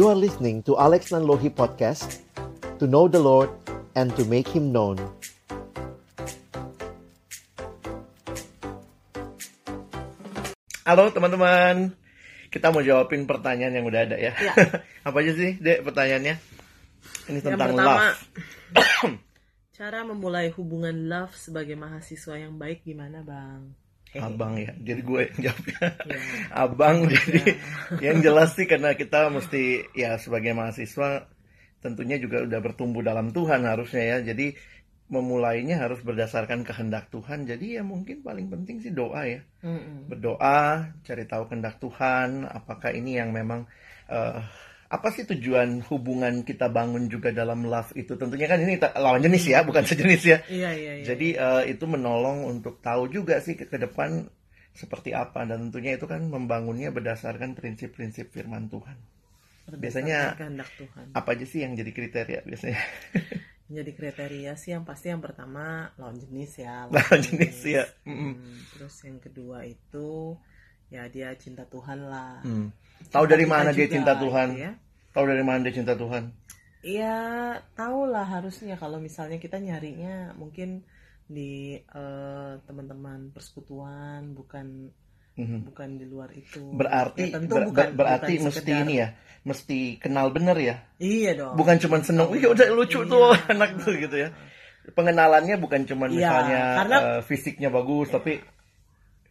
You are listening to Alex Nanlohi Podcast To know the Lord and to make Him known Halo teman-teman, kita mau jawabin pertanyaan yang udah ada ya. Ya. Apa aja sih, Dek, pertanyaannya? Ini Yang tentang pertama, love. cara memulai hubungan love sebagai mahasiswa yang baik gimana, Bang? Abang ya, jadi gue yang jawabnya. Ya. Abang, jadi yang jelas sih karena kita mesti ya sebagai mahasiswa tentunya juga udah bertumbuh dalam Tuhan harusnya ya. Jadi memulainya harus berdasarkan kehendak Tuhan. Jadi ya mungkin paling penting sih doa ya. Berdoa, cari tahu kehendak Tuhan, apakah ini yang memang eh, apa sih tujuan hubungan kita bangun juga dalam love itu? Tentunya kan ini lawan jenis ya, bukan sejenis ya. Iya, iya, iya. Jadi eh, itu menolong untuk tahu juga sih ke, ke depan seperti apa dan tentunya itu kan membangunnya berdasarkan prinsip-prinsip firman Tuhan. Biasanya- kehendak Tuhan. Apa aja sih yang jadi kriteria biasanya? Jadi kriteria sih yang pasti yang pertama lawan jenis ya. Lawan jenis, ya. Mm-mm. Hmm, Terus yang kedua itu ya dia cinta Tuhan lah. Hmm. Tahu dari mana dia juga, cinta Tuhan? gitu ya. Tahu dari mana dia cinta Tuhan? Iya, tahu lah harusnya kalau misalnya kita nyarinya mungkin di eh, teman-teman persekutuan bukan Mhm. bukan di luar itu. Berarti Ya, tentu ber- bukan ber- berarti bukan mesti sekedar- ini ya, mesti kenal bener ya. Iya dong. Bukan cuma seneng, wih udah lucu Iya. tuh anak tuh gitu ya. Pengenalannya bukan cuma Iya, misalnya karena- eh, fisiknya bagus, tapi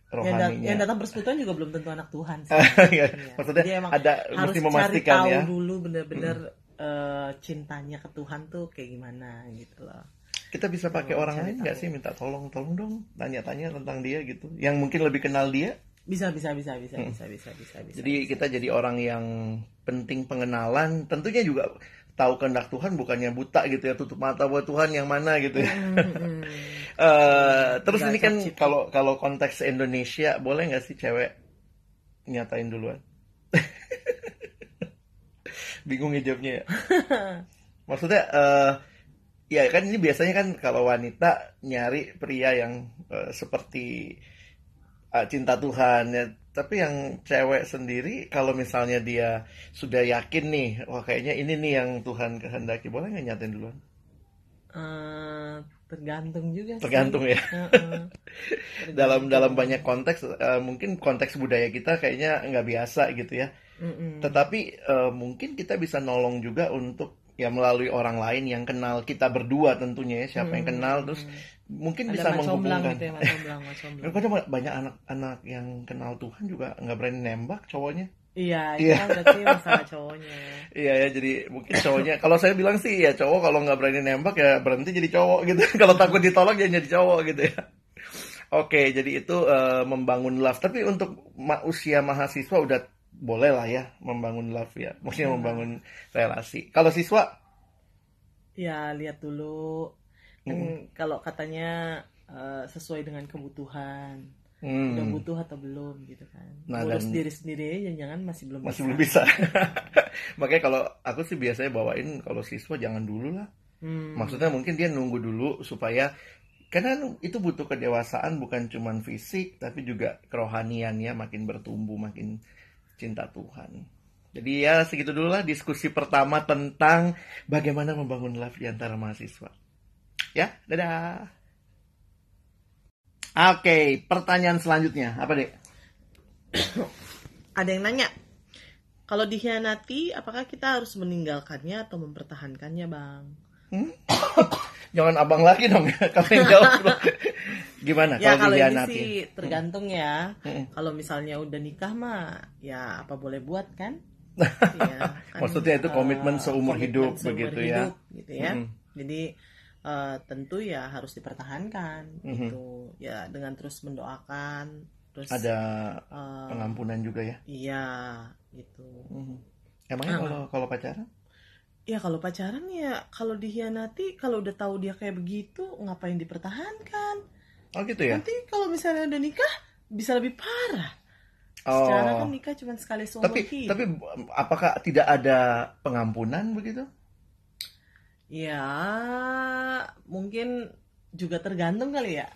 yang, dat- rohaninya. yang datang persekutuan juga belum tentu anak Tuhan sih. Iya. Maksudnya Jadi emang ada harus mesti cari memastikan tahu ya. dulu bener-bener eh, cintanya ke Tuhan tuh kayak gimana gitu loh. Kita bisa pakai Oh, orang cari lain nggak sih minta tolong, tolong dong, tanya-tanya tentang dia gitu. Yang mungkin lebih kenal dia. Bisa bisa bisa bisa bisa bisa bisa bisa. Jadi bisa. kita jadi orang yang penting pengenalan. Tentunya juga tahu kehendak Tuhan bukannya buta gitu ya, tutup mata buat Tuhan yang mana gitu ya. Eh, terus ini kan kalau kalau konteks Indonesia boleh nggak sih cewek nyatain duluan? Bingung hijabnya ya. Maksudnya eh ya kan ini biasanya kan kalau wanita nyari pria yang eh, seperti eh, cinta Tuhan ya. Tapi yang cewek sendiri kalau misalnya dia sudah yakin nih, wah kayaknya ini nih yang Tuhan kehendaki, boleh nggak nyatain duluan? Eh, tergantung juga sih. Tergantung ya. Heeh. dalam Tergantung. dalam banyak konteks eh, mungkin konteks budaya kita kayaknya nggak biasa gitu ya Mm-mm. tetapi eh, mungkin kita bisa nolong juga untuk ya melalui orang lain yang kenal kita berdua tentunya ya siapa yang Hmm. kenal terus mungkin Ada bisa menghubungkan gitu ya. Ya, kadang banyak anak-anak yang kenal Tuhan juga nggak berani nembak cowoknya Iya, itu Iya. kan berarti masalah cowoknya. iya ya jadi mungkin cowoknya kalau saya bilang sih ya cowok kalau nggak berani nembak ya berhenti jadi cowok gitu kalau takut ditolak ya jadi cowok gitu ya oke jadi itu eh, membangun love tapi untuk ma- usia mahasiswa udah boleh lah ya membangun love ya maksudnya Hmm. membangun relasi kalau siswa Ya, lihat dulu. Kan kalau katanya eh, sesuai dengan kebutuhan. Udah hmm, butuh atau belum gitu kan. Nah, Ngurus dan- diri sendiri aja jangan masih belum masih bisa. belum bisa makanya kalau aku sih biasanya bawain kalau siswa jangan dulu lah Hmm. Maksudnya mungkin dia nunggu dulu supaya karena itu butuh kedewasaan bukan cuman fisik tapi juga kerohaniannya makin bertumbuh, makin cinta Tuhan. Jadi ya segitu dulu lah diskusi pertama tentang bagaimana membangun love di antara mahasiswa. Ya, dadah. Oke, pertanyaan selanjutnya apa dek? Ada yang nanya, kalau dikhianati, apakah kita harus meninggalkannya atau mempertahankannya, Bang? Hmm? Jangan abang lagi dong, kamu yang jawab. Gimana Ya kalau kalau ini dikhianati? sih tergantung ya. Mm-mm. Kalau misalnya udah nikah mah, ya apa boleh buat kan? Iya, kan, Maksudnya itu eh, komitmen seumur komitmen hidup seumur begitu ya. hidup, gitu ya. Mm-mm. Jadi eh, tentu ya harus dipertahankan Mhm. gitu. Ya dengan terus mendoakan, terus Ada eh, pengampunan juga ya. Iya, gitu. Mhm. Emangnya Ah. kalau kalau pacaran? Ya kalau pacaran ya kalau dikhianati kalau udah tahu dia kayak begitu ngapain dipertahankan? Oh gitu ya? Nanti kalau misalnya udah nikah bisa lebih parah. Secara kan Oh. nikah cuma sekali seumur Tapi hidup. tapi apakah tidak ada pengampunan begitu? Ya mungkin juga tergantung kali ya.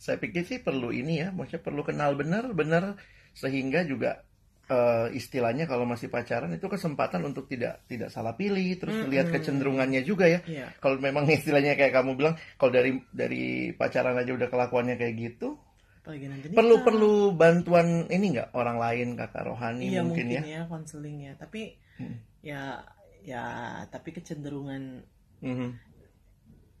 Saya pikir sih perlu ini ya, maksudnya perlu kenal benar-benar sehingga juga eh, istilahnya kalau masih pacaran itu kesempatan untuk tidak tidak salah pilih, terus melihat kecenderungannya juga ya. Iya. Kalau memang istilahnya kayak kamu bilang, kalau dari dari pacaran aja udah kelakuannya kayak gitu, perlu perlu bantuan ini nggak orang lain kakak rohani iya mungkin, mungkin, ya. ya konseling ya tapi Hmm. ya ya tapi kecenderungan Mhm.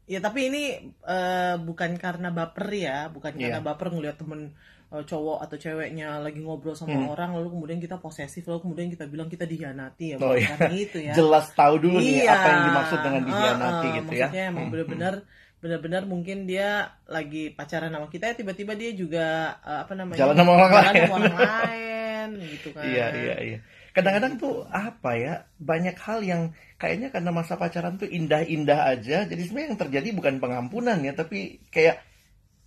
ya tapi ini eh, bukan karena baper ya bukan karena Iya. baper ngelihat temen eh, cowok atau ceweknya lagi ngobrol sama Hmm. orang lalu kemudian kita posesif lalu kemudian kita bilang kita dihianati ya Oh, bukan iya. karena itu ya Jelas tahu dulu nih Iya. apa yang dimaksud dengan dihianati ah, gitu ya. maksudnya emang Hmm, benar-benar benar-benar mungkin dia lagi pacaran sama kita ya tiba-tiba dia juga eh, apa namanya Jalan sama orang jalan lain. sama orang lain gitu kan Iya iya iya. Kadang-kadang tuh apa ya banyak hal yang kayaknya karena masa pacaran tuh indah-indah aja. Jadi sebenarnya yang terjadi bukan pengampunan ya, tapi kayak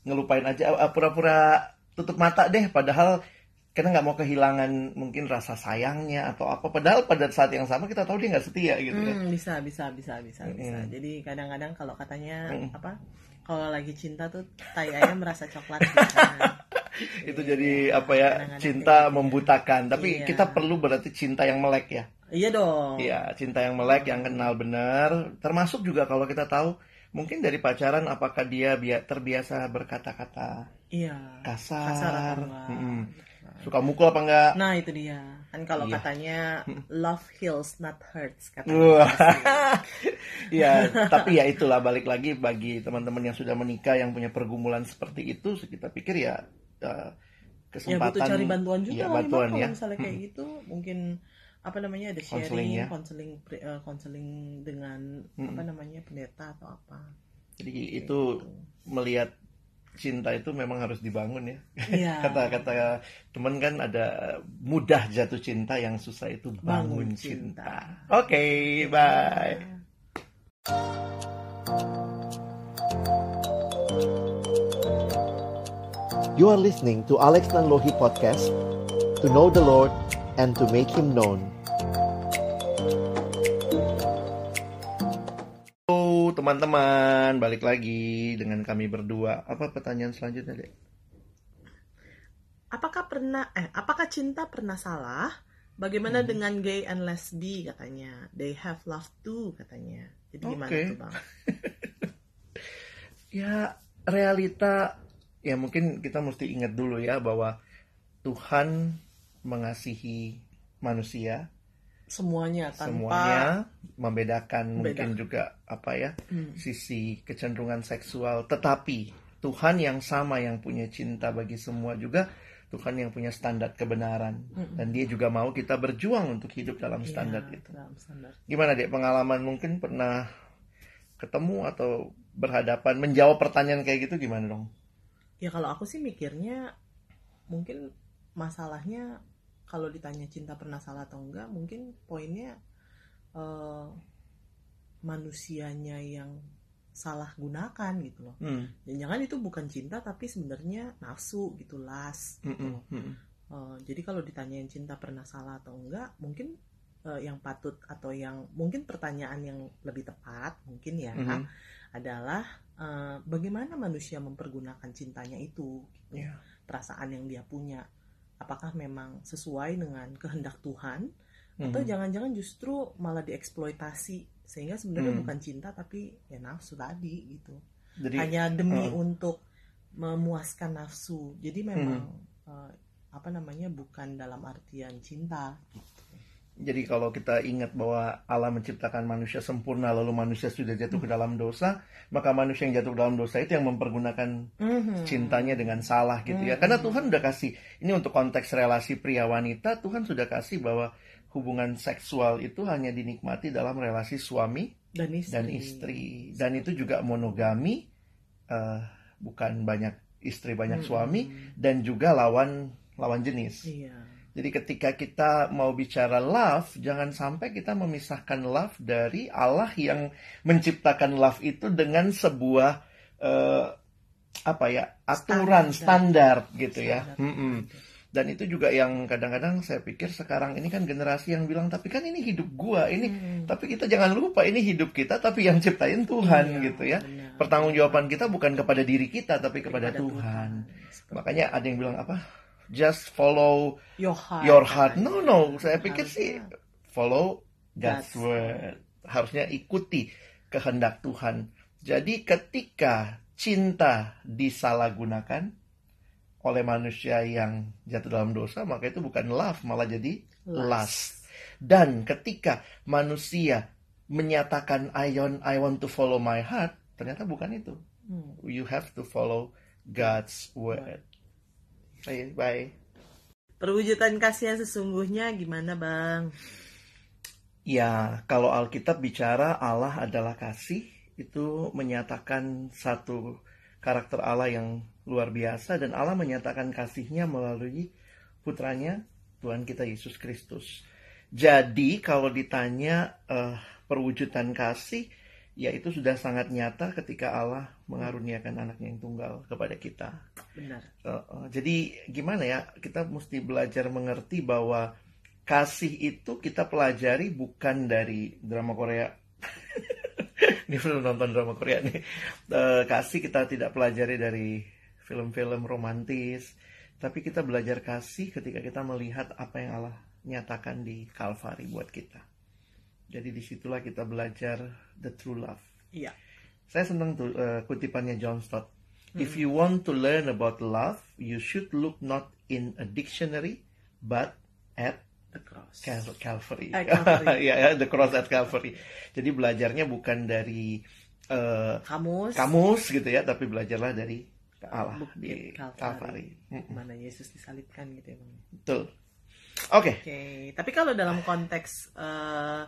ngelupain aja pura-pura tutup mata deh. Padahal karena nggak mau kehilangan mungkin rasa sayangnya atau apa. Padahal pada saat yang sama kita tahu dia nggak setia gitu kan. Hmm, bisa bisa bisa bisa bisa Mm. jadi kadang-kadang kalau katanya Mm. apa kalau lagi cinta tuh tai ayam merasa coklat gitu kan. Itu Iya, jadi apa ya kadang-kadang cinta gitu. membutakan. Tapi Iya. kita perlu berarti cinta yang melek ya. iya dong Iya, cinta yang melek, yang kenal benar. Termasuk juga kalau kita tahu, mungkin dari pacaran apakah dia bia- terbiasa berkata-kata iya kasar, kasar. Mm-mm. suka mukul apa enggak? nah itu dia kan kalau Iya. katanya love heals not hurts katanya Wah. Iya, tapi ya itulah balik lagi bagi teman-teman yang sudah menikah yang punya pergumulan seperti itu, kita pikir ya eh, ya kesempatan butuh cari bantuan juga Iya, Bang, bantuan kalau ya. misalnya kayak gitu mungkin apa namanya ada Counseling sharing ya. konseling eh, dengan apa namanya pendeta atau apa Jadi itu melihat cinta itu memang harus dibangun ya. Iya. Kata-kata teman kan ada mudah jatuh cinta yang susah itu bangun, Bangun cinta. cinta. Oke, bye. You are listening to Alex Nanlohi Podcast To know the Lord and to make Him known. Halo teman-teman, balik lagi dengan kami berdua. Apa pertanyaan selanjutnya, Dek? apakah pernah eh apakah cinta pernah salah? Bagaimana dengan gay and lesbi katanya. They have love too katanya. Jadi gimana Oke. tuh bang? Ya, realita ya mungkin kita mesti ingat dulu ya bahwa Tuhan mengasihi manusia. Semuanya tanpa semuanya membedakan Beda. mungkin juga apa ya Hmm. sisi kecenderungan seksual. Tetapi Tuhan yang sama yang punya cinta bagi semua juga Tuhan yang punya standar kebenaran. Dan dia juga mau kita berjuang untuk hidup dalam Iya, standar itu. dalam standar. Gimana dek? Pengalaman mungkin pernah ketemu atau berhadapan menjawab pertanyaan kayak gitu gimana dong ya kalau aku sih mikirnya mungkin masalahnya kalau ditanya cinta pernah salah atau enggak mungkin poinnya eh, manusianya yang salah gunakan gitu loh hmm. jangan itu bukan cinta tapi sebenarnya nafsu gitu las gitu Mm-mm, loh. mm-mm. Eh, jadi kalau ditanyain cinta pernah salah atau enggak, mungkin eh, yang patut atau yang mungkin pertanyaan yang lebih tepat mungkin ya Mhm. adalah eh, bagaimana manusia mempergunakan cintanya itu, gitu. Iya. perasaan yang dia punya, apakah memang sesuai dengan kehendak Tuhan atau Mhm. jangan-jangan justru malah dieksploitasi sehingga sebenarnya Hmm. bukan cinta tapi ya nafsu tadi gitu jadi hanya demi uh. untuk memuaskan nafsu. Jadi memang eh, apa namanya bukan dalam artian cinta. Jadi kalau kita ingat bahwa Allah menciptakan manusia sempurna lalu manusia sudah jatuh ke dalam dosa, maka manusia yang jatuh ke dalam dosa itu yang mempergunakan Mhm. cintanya dengan salah gitu ya. Karena Tuhan udah kasih ini untuk konteks relasi pria wanita, Tuhan sudah kasih bahwa hubungan seksual itu hanya dinikmati dalam relasi suami dan istri. dan istri. Dan itu juga monogami eh, bukan banyak istri banyak Mm-mm. suami dan juga lawan lawan jenis. Iya. Jadi ketika kita mau bicara love, jangan sampai kita memisahkan love dari Allah yang menciptakan love itu dengan sebuah eh, apa ya aturan standar, gitu ya. Mm-mm. Dan itu juga yang kadang-kadang saya pikir sekarang ini kan generasi yang bilang tapi kan ini hidup gua ini. Hmm. Tapi kita jangan lupa ini hidup kita tapi yang ciptain Tuhan Iya, gitu ya. benar. Pertanggungjawaban kita bukan kepada diri kita tapi kepada, Kepada Tuhan. Seperti- Makanya ada yang bilang apa? Just follow your heart your heart. No, no. Saya pikir sih Harusnya follow God's God's word. Harusnya ikuti kehendak Tuhan. Jadi ketika cinta disalahgunakan oleh manusia yang jatuh dalam dosa, maka itu bukan love, malah jadi lust. Dan ketika manusia menyatakan I want, I want to follow my heart, ternyata bukan itu. Hmm. You have to follow God's word. Bye. Bye. Perwujudan kasih yang sesungguhnya gimana bang? Ya, kalau Alkitab bicara Allah adalah kasih, itu menyatakan satu karakter Allah yang luar biasa dan Allah menyatakan kasihnya melalui putranya Tuhan kita Yesus Kristus. Jadi kalau ditanya eh, perwujudan kasih, ya itu sudah sangat nyata ketika Allah mengaruniakan anaknya yang tunggal kepada kita. Benar. Uh, uh, jadi gimana ya kita mesti belajar mengerti bahwa kasih itu kita pelajari bukan dari drama Korea. ini belum nonton drama Korea nih. Uh, kasih kita tidak pelajari dari film-film romantis, tapi kita belajar kasih ketika kita melihat apa yang Allah nyatakan di Kalvari buat kita. Jadi di situlah kita belajar the true love. Iya. Saya senang tuh uh, kutipannya John Stott. If you want to learn about love, you should look not in a dictionary, but at The cross. Cal- Calvary. Eh, Calvary. Ya, the cross at Calvary. Jadi belajarnya bukan dari uh, Kamus. kamus gitu ya, tapi belajarlah dari Allah Bukti di Calvary. Calvary. Mana Yesus disalibkan gitu ya bang. Betul. Oke. Oke, tapi kalau dalam konteks eh,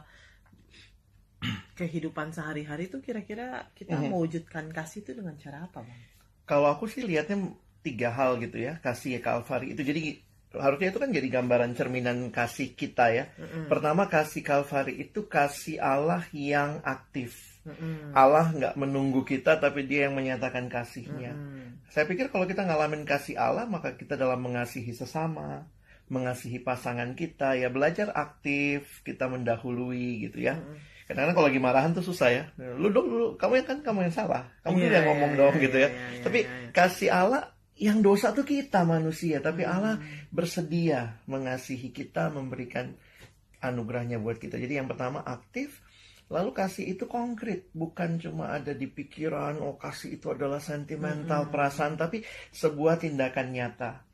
kehidupan sehari-hari itu kira-kira kita Mhm. mewujudkan kasih itu dengan cara apa, Bang? Kalau aku sih lihatnya tiga hal gitu ya, kasih Calvary itu jadi harusnya itu kan jadi gambaran cerminan kasih kita ya. Mm-mm. Pertama kasih Calvary itu kasih Allah yang aktif. Mm-mm. Allah nggak menunggu kita tapi dia yang menyatakan kasihnya. Mm-mm. Saya pikir kalau kita ngalamin kasih Allah maka kita dalam mengasihi sesama, mengasihi pasangan kita ya belajar aktif, kita mendahului gitu ya. Mm-mm. Kadang-kadang kalau lagi marahan tuh susah ya. Lu dong lu, kamu yang kan kamu yang salah. Kamu dulu yang ngomong iya, dong iya, gitu ya. iya, iya, Tapi iya, iya. kasih Allah yang dosa tuh kita manusia, tapi Hmm. Allah bersedia mengasihi kita, memberikan anugerahnya buat kita. Jadi yang pertama aktif, lalu kasih itu konkret, bukan cuma ada di pikiran, oh kasih itu adalah sentimental, Hmm. perasaan, tapi sebuah tindakan nyata.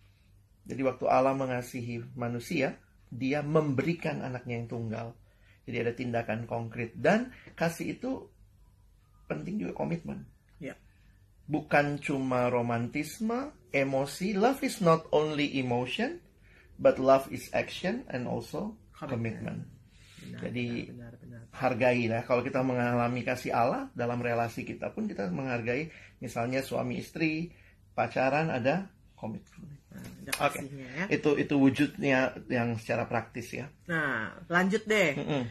Jadi waktu Allah mengasihi manusia, dia memberikan anaknya yang tunggal. Jadi ada tindakan konkret dan kasih itu penting juga komitmen. Ya. Bukan cuma romantisme, emosi. Love is not only emotion, but love is action and also commitment. Benar, Jadi- benar, benar, benar. Hargai lah. Kalau kita mengalami kasih Allah dalam relasi kita pun kita menghargai. Misalnya suami istri pacaran ada komitmen. Nah, Oke. kasihnya ya. Itu itu wujudnya yang secara praktis ya. Nah, lanjut deh Mm-mm.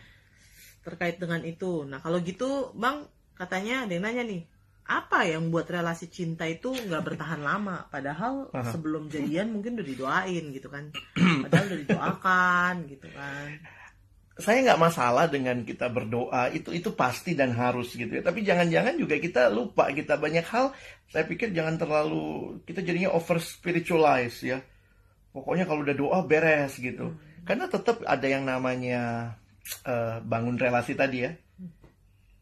terkait dengan itu. Nah, kalau gitu, Bang, katanya ada yang nanya nih, apa yang buat relasi cinta itu nggak bertahan lama? Padahal Aha. sebelum jadian mungkin udah didoain gitu kan. Padahal udah didoakan gitu kan. Saya nggak masalah dengan kita berdoa itu itu pasti dan harus gitu ya. Tapi jangan-jangan juga kita lupa kita banyak hal saya pikir jangan terlalu kita jadinya over spiritualize ya. Pokoknya kalau udah doa beres gitu. Karena tetap ada yang namanya eh, bangun relasi tadi ya.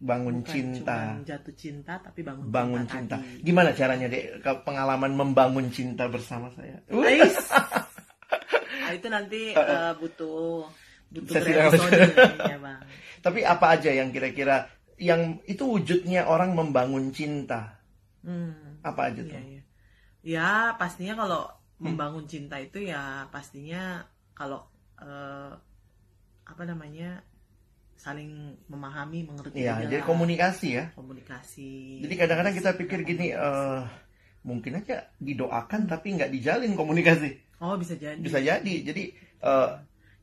Bangun Bukan cinta. jatuh cinta, tapi bangun, bangun cinta. Tadi. gimana caranya deh Ke- pengalaman membangun cinta bersama saya? Uh, Ais. Ah, itu nanti butuh butuh Bang. tapi apa aja yang kira-kira yang itu wujudnya orang membangun cinta Hmm. apa aja Iya, tuh iya. Ya pastinya kalau membangun cinta itu ya pastinya kalau eh, apa namanya saling memahami, mengerti Iya, jadi komunikasi ya. komunikasi. Jadi kadang-kadang kita pikir gini, eh mungkin aja didoakan tapi nggak dijalin komunikasi. oh bisa jadi. Bisa jadi. Jadi eh,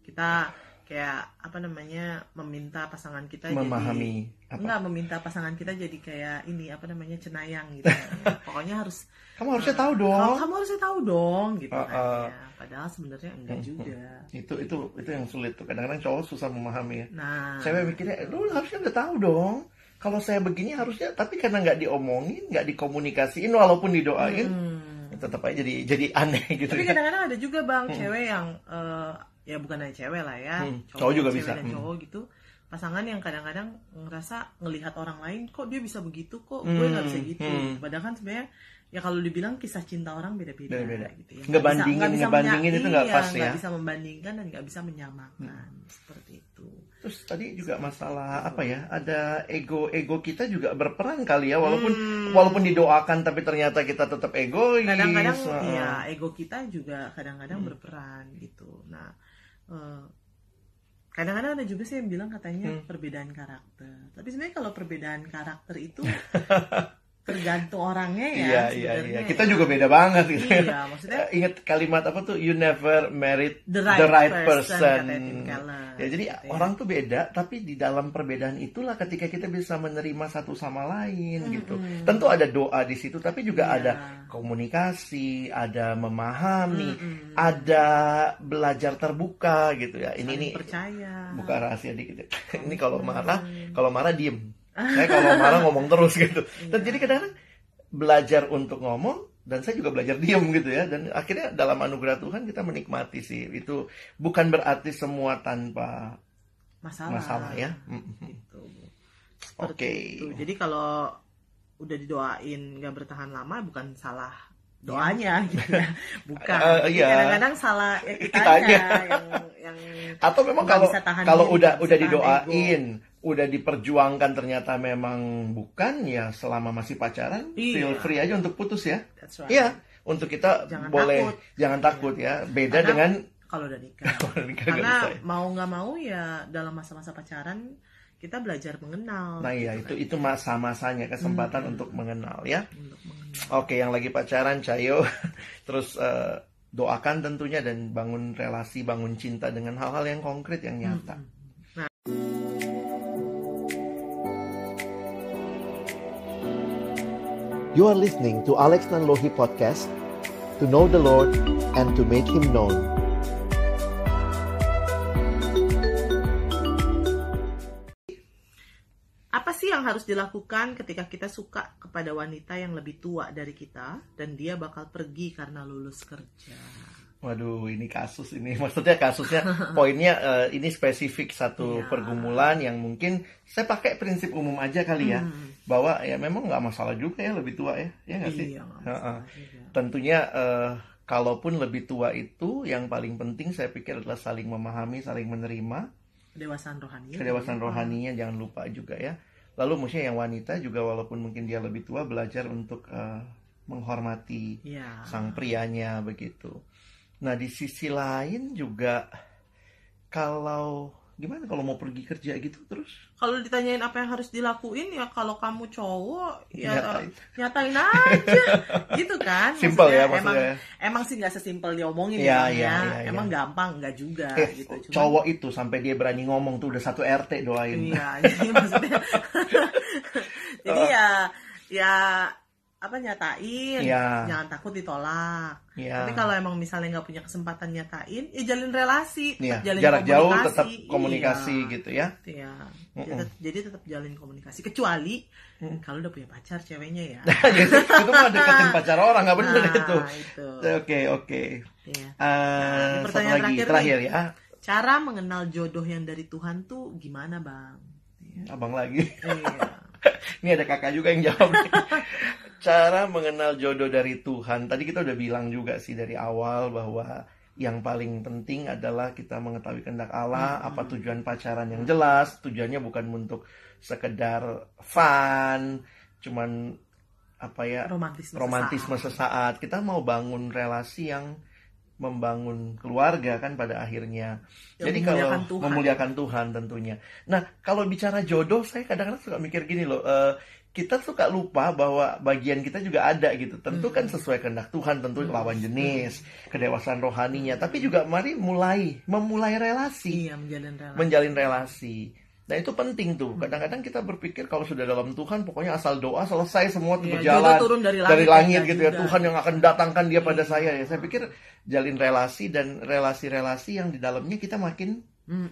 Kita kayak apa namanya meminta pasangan kita memahami jadi apa. enggak meminta pasangan kita jadi kayak ini apa namanya cenayang gitu. Pokoknya harus Kamu harusnya tahu kamu, dong. kamu harusnya tahu dong gitu Uh, kan. uh. ya. Padahal sebenarnya enggak Hmm, juga. Itu itu itu yang sulit tuh. Kadang-kadang cowok susah memahami ya. Nah, Cewek mikirnya, lu harusnya udah tahu dong. Kalau saya begini harusnya, tapi karena nggak diomongin, nggak dikomunikasiin, walaupun didoain, Hmm. tetap aja jadi jadi aneh gitu Tapi ya. kadang-kadang ada juga bang cewek yang eh, ya bukan hanya cewek lah ya, Hmm, cowok juga cewek bisa. dan Hmm. cowok gitu. Pasangan yang kadang-kadang ngerasa ngelihat orang lain kok dia bisa begitu kok Hmm, gue nggak bisa gitu. hmm. Padahal kan sebenarnya ya kalau dibilang kisah cinta orang beda-beda gitu ya. Ngebandingin- Nggak bisa ngebandingin menya- itu nggak iya, pas nggak ya. bisa membandingkan dan nggak bisa menyamakan seperti itu. Terus tadi juga masalah apa ya? Ada ego-ego kita juga berperan kali ya, walaupun Hmm. walaupun didoakan tapi ternyata kita tetap egois. kadang-kadang ya ego kita juga kadang-kadang Hmm. berperan gitu nah kadang-kadang ada juga sih yang bilang katanya Hmm. perbedaan karakter tapi sebenarnya kalau perbedaan karakter itu tergantung orangnya ya Iya iya iya. Kita ya. juga beda banget gitu. iya maksudnya Ingat kalimat apa tuh? You never married the right, person, person. kata Tim Keller, Ya, jadi gitu ya. orang tuh beda, tapi di dalam perbedaan itulah ketika kita bisa menerima satu sama lain gitu. Mm-mm. Tentu ada doa di situ, tapi juga Iya. ada komunikasi, ada memahami, Mm-mm. ada belajar terbuka gitu ya. Ini nih percaya buka rahasia dikit ya. Ini kalau marah, kalau marah diem. Saya kalau marah ngomong terus gitu. Dan Iya. jadi kadang-kadang belajar untuk ngomong dan saya juga belajar diem gitu ya. Dan akhirnya dalam anugerah Tuhan kita menikmati sih. Itu bukan berarti semua tanpa masalah, masalah ya. Gitu. Oke. itu. Jadi kalau udah didoain nggak bertahan lama bukan salah doanya gitu ya. Bukan. Tapi iya. Kadang-kadang salah ya kitanya Kitanya. yang yang Atau memang kalau bisa tahan kalau diri, udah nggak udah didoain, udah diperjuangkan ternyata memang bukan ya selama masih pacaran, Iya. feel free aja untuk putus ya. that's right. Iya, untuk kita Jangan boleh takut. jangan takut ya. Beda Karena- dengan Kalau udah nikah. Karena mau nggak mau ya dalam masa-masa pacaran kita belajar mengenal. Nah iya itu itu masa-masanya kesempatan Hmm. untuk mengenal ya. Untuk mengenal. Oke yang lagi pacaran Cayo terus eh, doakan tentunya dan bangun relasi bangun cinta dengan hal-hal yang konkret yang nyata. Hmm. You are listening to Alex Nanlohi Podcast To know the Lord and to make Him known Apa sih yang harus dilakukan ketika kita suka kepada wanita yang lebih tua dari kita dan dia bakal pergi karena lulus kerja? Waduh ini kasus ini maksudnya kasusnya poinnya eh, ini spesifik satu Iya. pergumulan yang mungkin saya pakai prinsip umum aja kali ya Hmm. Bahwa ya memang nggak masalah juga ya lebih tua ya ya nggak sih. Iya, masalah juga. tentunya eh, kalaupun lebih tua itu yang paling penting saya pikir adalah saling memahami, saling menerima, Kedewasaan rohani. kedewasaan rohaninya jangan lupa juga ya. Lalu maksudnya yang wanita juga walaupun mungkin dia lebih tua belajar untuk eh, menghormati Iya. sang prianya begitu. Nah di sisi lain juga kalau gimana kalau mau pergi kerja gitu terus Kalau ditanyain apa yang harus dilakuin ya kalau kamu cowok ya Nyatain. nyatain aja gitu kan. Simple ya Maksudnya. Emang, emang sih nggak sesimpel diomongin Iya, ya, iya, ya. iya, Emang iya. gampang nggak juga eh, gitu. Cuman- cowok itu sampai dia berani ngomong tuh udah satu RT doain. Iya, jadi maksudnya jadi ya ya apa nyatain, Iya. jangan takut ditolak. Iya. Tapi kalau emang misalnya nggak punya kesempatan nyatain, ya jalin relasi, tetap jalin jarak jauh komunikasi. tetap komunikasi Iya. gitu ya. Iya. Mm-mm. Jadi, jadi tetap jalin komunikasi kecuali Mm. kalau udah punya pacar ceweknya ya. Itu mah deketin pacar orang nggak benar Nah, itu. Oke oke. Iya. Eh, satu pertanyaan lagi terakhir terakhir, nih. ya, Cara mengenal jodoh yang dari Tuhan tuh gimana, Bang? Iya. abang lagi. Iya. Ini ada kakak juga yang jawab. Cara mengenal jodoh dari Tuhan. Tadi kita udah bilang juga sih dari awal bahwa yang paling penting adalah kita mengetahui kehendak Allah, Hmm. apa tujuan pacaran yang jelas. Tujuannya bukan untuk sekedar fun, cuman apa ya Romantisme. romantisme sesaat. sesaat. Kita mau bangun relasi yang membangun keluarga kan pada akhirnya. Yang Jadi kalau memuliakan Tuhan. memuliakan Tuhan tentunya. Nah, kalau bicara jodoh saya kadang-kadang suka mikir gini loh, eh, kita suka lupa bahwa bagian kita juga ada gitu. Tentu kan sesuai kehendak Tuhan, tentu lawan jenis, kedewasaan rohaninya, tapi juga mari mulai memulai relasi Iya, menjalin relasi. menjalin relasi. Nah itu penting tuh. Kadang-kadang kita berpikir kalau sudah dalam Tuhan, pokoknya asal doa selesai semua Iya, berjalan turun dari langit, langit enggak gitu ya. juga. Tuhan yang akan datangkan dia pada Iya. saya ya. Saya pikir jalin relasi dan relasi-relasi yang di dalamnya kita makin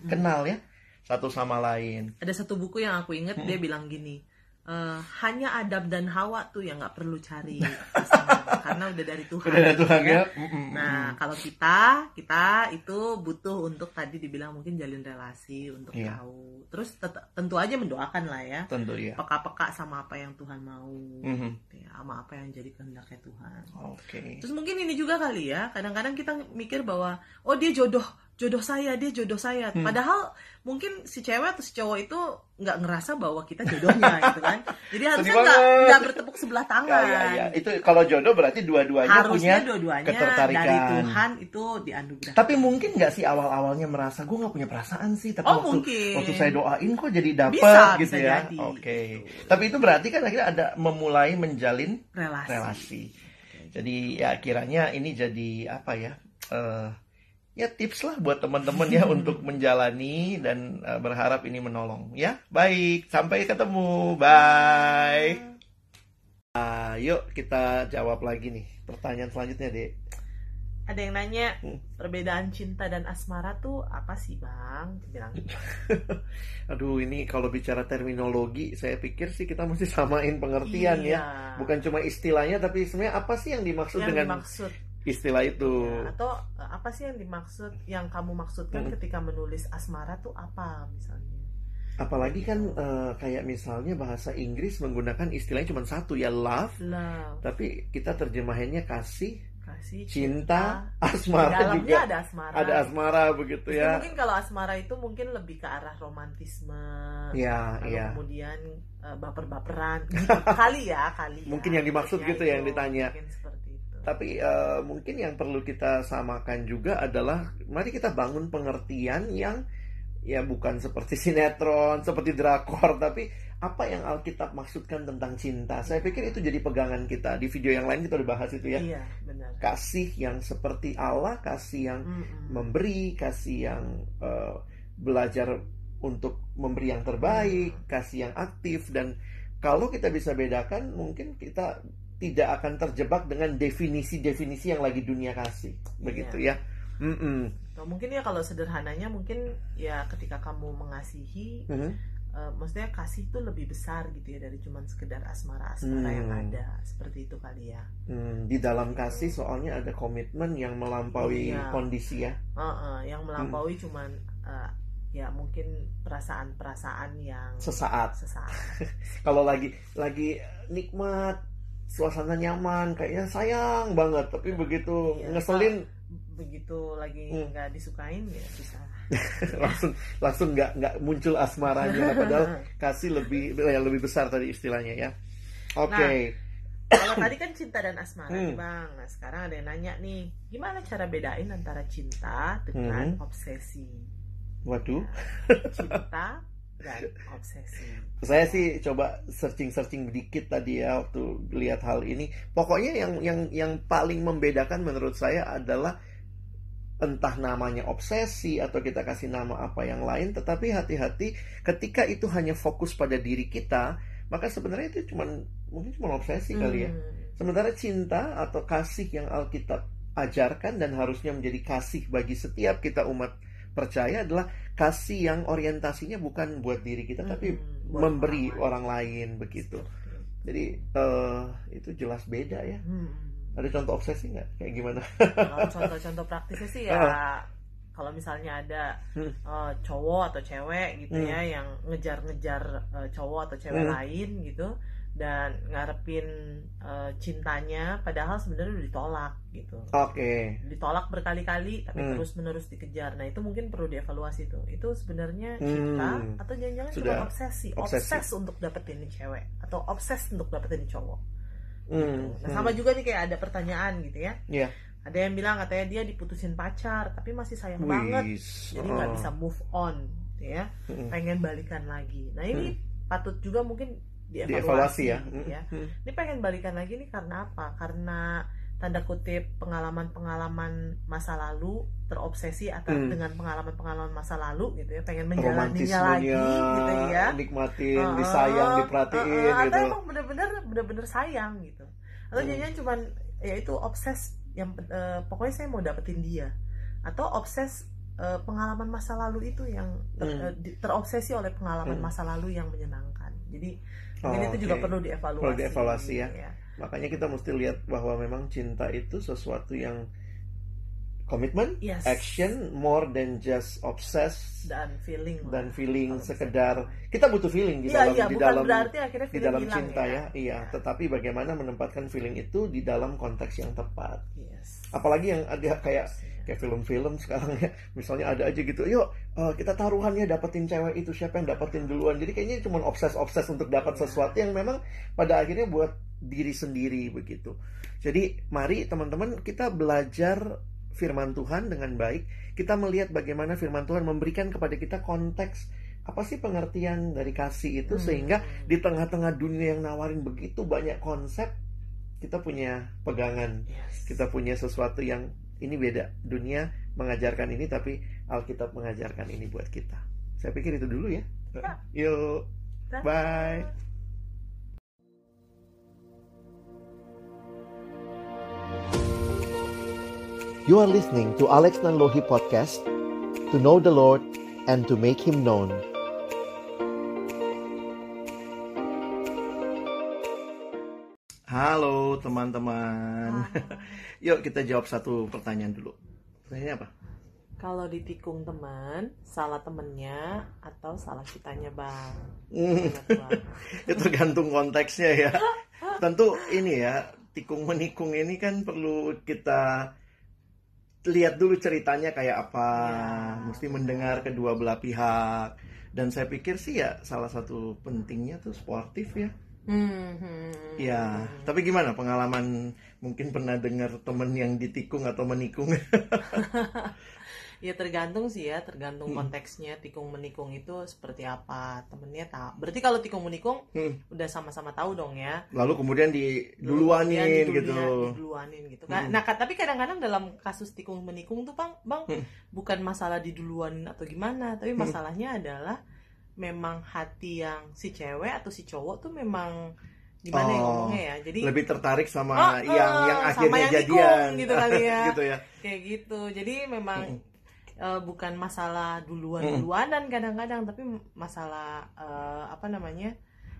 kenal ya satu sama lain. Ada satu buku yang aku inget Hmm. dia bilang gini, "Eh, hanya Adam dan Hawa tuh yang nggak perlu cari pasangan." karena udah dari Tuhan. Udah dari Tuhan gitu ya. Mm-mm. Nah, kalau kita, kita itu butuh untuk tadi dibilang mungkin jalin relasi untuk Iya. tahu. Terus tentu aja mendoakan lah ya. tentu ya. Peka-peka sama apa yang Tuhan mau. Mhm. Ya, sama apa yang jadi kehendaknya Tuhan. Oke. Terus mungkin ini juga kali ya, kadang-kadang kita mikir bahwa oh dia jodoh, jodoh saya, dia jodoh saya. Hmm. Padahal mungkin si cewek atau si cowok itu nggak ngerasa bahwa kita jodohnya gitu kan. Jadi harusnya nggak nggak bertepuk sebelah Ya, tangan. ya, ya. Itu kalau jodoh berarti dua-duanya punya Harusnya dua-duanya ketertarikan. dari Tuhan itu dianugerahkan. Tapi mungkin nggak sih awal-awalnya merasa gue nggak punya perasaan sih, tapi Oh, waktu, mungkin. waktu saya doain kok jadi dapet Bisa, gitu bisa ya. Oke. Tapi itu berarti kan akhirnya ada memulai menjalin relasi. relasi. Jadi ya kiranya ini jadi apa ya? eh, ya tips lah buat teman-teman ya untuk menjalani dan eh, berharap ini menolong ya. Baik, sampai ketemu. Bye. Yuk kita jawab lagi nih pertanyaan selanjutnya, Dek. Ada yang nanya Hmm. perbedaan cinta dan asmara tuh apa sih bang? Bilang Aduh, ini kalau bicara terminologi, saya pikir sih kita mesti samain pengertian iya. ya. Bukan cuma istilahnya, tapi sebenarnya apa sih yang dimaksud yang dengan dimaksud istilah itu? Ya, atau eh, apa sih yang dimaksud yang kamu maksudkan Hmm. ketika menulis asmara tuh apa misalnya? Apalagi kan eh, kayak misalnya bahasa Inggris menggunakan istilahnya cuma satu ya love, Love, tapi kita terjemahannya kasih, kasih, cinta, Di asmara dalamnya juga. ada asmara. Ada asmara begitu ya. mungkin kalau asmara itu mungkin lebih ke arah romantisme. Ya, ya. kemudian eh, baper-baperan gitu. kali ya, kali ya. Mungkin yang dimaksud Maksudnya gitu ya, yang ditanya. Mungkin seperti itu. Tapi eh, mungkin yang perlu kita samakan juga adalah mari kita bangun pengertian yang ya bukan seperti sinetron, seperti drakor, tapi apa yang Alkitab maksudkan tentang cinta. Saya pikir itu jadi pegangan kita. Di video yang lain kita udah bahas itu ya. Iya, benar. Kasih yang seperti Allah, kasih yang Mm-mm. memberi, kasih yang eh, belajar untuk memberi yang terbaik, kasih yang aktif dan kalau kita bisa bedakan mungkin kita tidak akan terjebak dengan definisi-definisi yang lagi dunia kasih, begitu ya. Mm-mm. Atau mungkin ya kalau sederhananya mungkin ya ketika kamu mengasihi Mhm. eh, maksudnya kasih itu lebih besar gitu ya dari cuman sekedar asmara-asmara yang Hmm. ada seperti itu kali ya. Hmm, di dalam kasih soalnya ada komitmen yang melampaui Iya. kondisi ya. Heeh, yang melampaui Hmm. cuman eh, ya mungkin perasaan-perasaan yang Sesaat. sesaat. Kalau lagi lagi nikmat, suasana nyaman, kayaknya sayang banget, tapi begitu Iya. ngeselin Begitu lagi Hmm. nggak disukain ya bisa. langsung langsung nggak nggak muncul asmaranya padahal kasih lebih ya lebih besar tadi istilahnya ya oke Kalau tadi kan cinta dan asmara Hmm. nih bang. Nah sekarang ada yang nanya nih, gimana cara bedain antara cinta dengan Hmm. obsesi? waduh Cinta dan obsesi. saya sih coba searching searching dikit tadi ya waktu lihat hal ini pokoknya yang yang yang paling membedakan menurut saya adalah entah namanya obsesi atau kita kasih nama apa yang lain tetapi hati-hati ketika itu hanya fokus pada diri kita maka sebenarnya itu cuman mungkin cuma obsesi kali ya Hmm. Sementara cinta atau kasih yang Alkitab ajarkan dan harusnya menjadi kasih bagi setiap kita umat percaya adalah kasih yang orientasinya bukan buat diri kita tapi Hmm, buat memberi orang lain. orang lain begitu. Jadi eh, itu jelas beda ya. Hmm. Ada contoh obsesi nggak? Kayak gimana? Kalau contoh-contoh praktisnya sih ya kalau misalnya ada Hmm. eh, cowok atau cewek gitu Hmm. ya yang ngejar-ngejar eh, cowok atau cewek Hmm. lain gitu dan ngarepin eh, cintanya padahal sebenarnya udah ditolak gitu. Oke. Ditolak berkali-kali tapi Hmm. terus-menerus dikejar. Nah, itu mungkin perlu dievaluasi tuh. Itu sebenarnya Hmm. cinta atau jangan-jangan cuma obsesi, obsesi. obses untuk dapetin nih cewek atau obses untuk dapetin cowok. Hmm, Nah, hmm. sama juga nih kayak ada pertanyaan gitu ya. Iya. Ada yang bilang katanya dia diputusin pacar, tapi masih sayang banget, Wis. jadi nggak Oh. bisa move on, gitu ya. Hmm. Pengen balikan lagi. Nah ini patut juga mungkin dievaluasi, Dievaluasi ya. gitu ya. Ini pengen balikan lagi nih karena apa? Karena tanda kutip pengalaman-pengalaman masa lalu terobsesi atau Hmm. dengan pengalaman-pengalaman masa lalu gitu ya, pengen menjalaninya lagi gitu ya. nikmatin, Uh-uh, disayang, diperhatiin uh-uh, gitu. atau emang bener-bener bener-bener sayang gitu atau Hmm. jangan cuman ya itu obses yang eh, pokoknya saya mau dapetin dia atau obses eh, pengalaman masa lalu itu yang ter- Hmm. eh, terobsesi oleh pengalaman Hmm. masa lalu yang menyenangkan jadi Oh, mungkin itu juga perlu dievaluasi Perlu dievaluasi ya. Makanya kita mesti lihat bahwa memang cinta itu sesuatu yang komitmen, Yes. action, more than just obsessed dan feeling dan feeling sekedar kita butuh feeling di Iya, dalam iya, di dalam di dalam hilang cinta ya. ya. Iya, Iya. tetapi bagaimana menempatkan feeling itu di dalam konteks yang tepat. yes Apalagi yang ada kayak. Kayak film-film sekarang ya misalnya ada aja gitu yuk eh, kita taruhan ya dapetin cewek itu siapa yang dapetin duluan jadi kayaknya cuma obses-obses untuk dapat Iya. sesuatu yang memang pada akhirnya buat diri sendiri begitu jadi mari teman-teman kita belajar firman Tuhan dengan baik kita melihat bagaimana firman Tuhan memberikan kepada kita konteks apa sih pengertian dari kasih itu Hmm. sehingga di tengah-tengah dunia yang nawarin begitu banyak konsep kita punya pegangan Yes. kita punya sesuatu yang ini beda. Dunia mengajarkan ini tapi Alkitab mengajarkan ini buat kita. Saya pikir itu dulu ya. Yuk. Dah. bye. You are listening to Alex Nanlohi Podcast To know the Lord and to make Him known halo teman-teman. Yuk kita jawab satu pertanyaan dulu. Pertanyaannya apa? Kalau ditikung teman salah temennya atau salah kitanya bang? Hmm, itu tergantung konteksnya ya. Tentu ini ya tikung menikung ini kan perlu kita lihat dulu ceritanya kayak apa. Ya. mesti mendengar kedua belah pihak. Dan saya pikir sih ya salah satu pentingnya tuh sportif ya Hmm, hmm. ya tapi gimana pengalaman mungkin pernah dengar temen yang ditikung atau menikung Ya tergantung sih ya, tergantung Hmm. konteksnya tikung menikung itu seperti apa temennya tahu. Berarti kalau tikung menikung Hmm. udah sama-sama tahu dong ya. lalu kemudian diduluanin Kemudian gitu diduluan- diduluanin gitu. Hmm. kan. Nah, tapi kadang-kadang dalam kasus tikung menikung tuh bang, bang Hmm. bukan masalah diduluanin atau gimana, tapi Hmm. masalahnya adalah memang hati yang si cewek atau si cowok tuh memang gimana ya Oh, ngomongnya ya. Jadi lebih tertarik sama Oh, yang oh, yang sama akhirnya yang jadian gitu kali ya. gitu ya kayak gitu. Jadi memang Mm. eh, bukan masalah duluan-duluanan kadang-kadang tapi masalah eh, apa namanya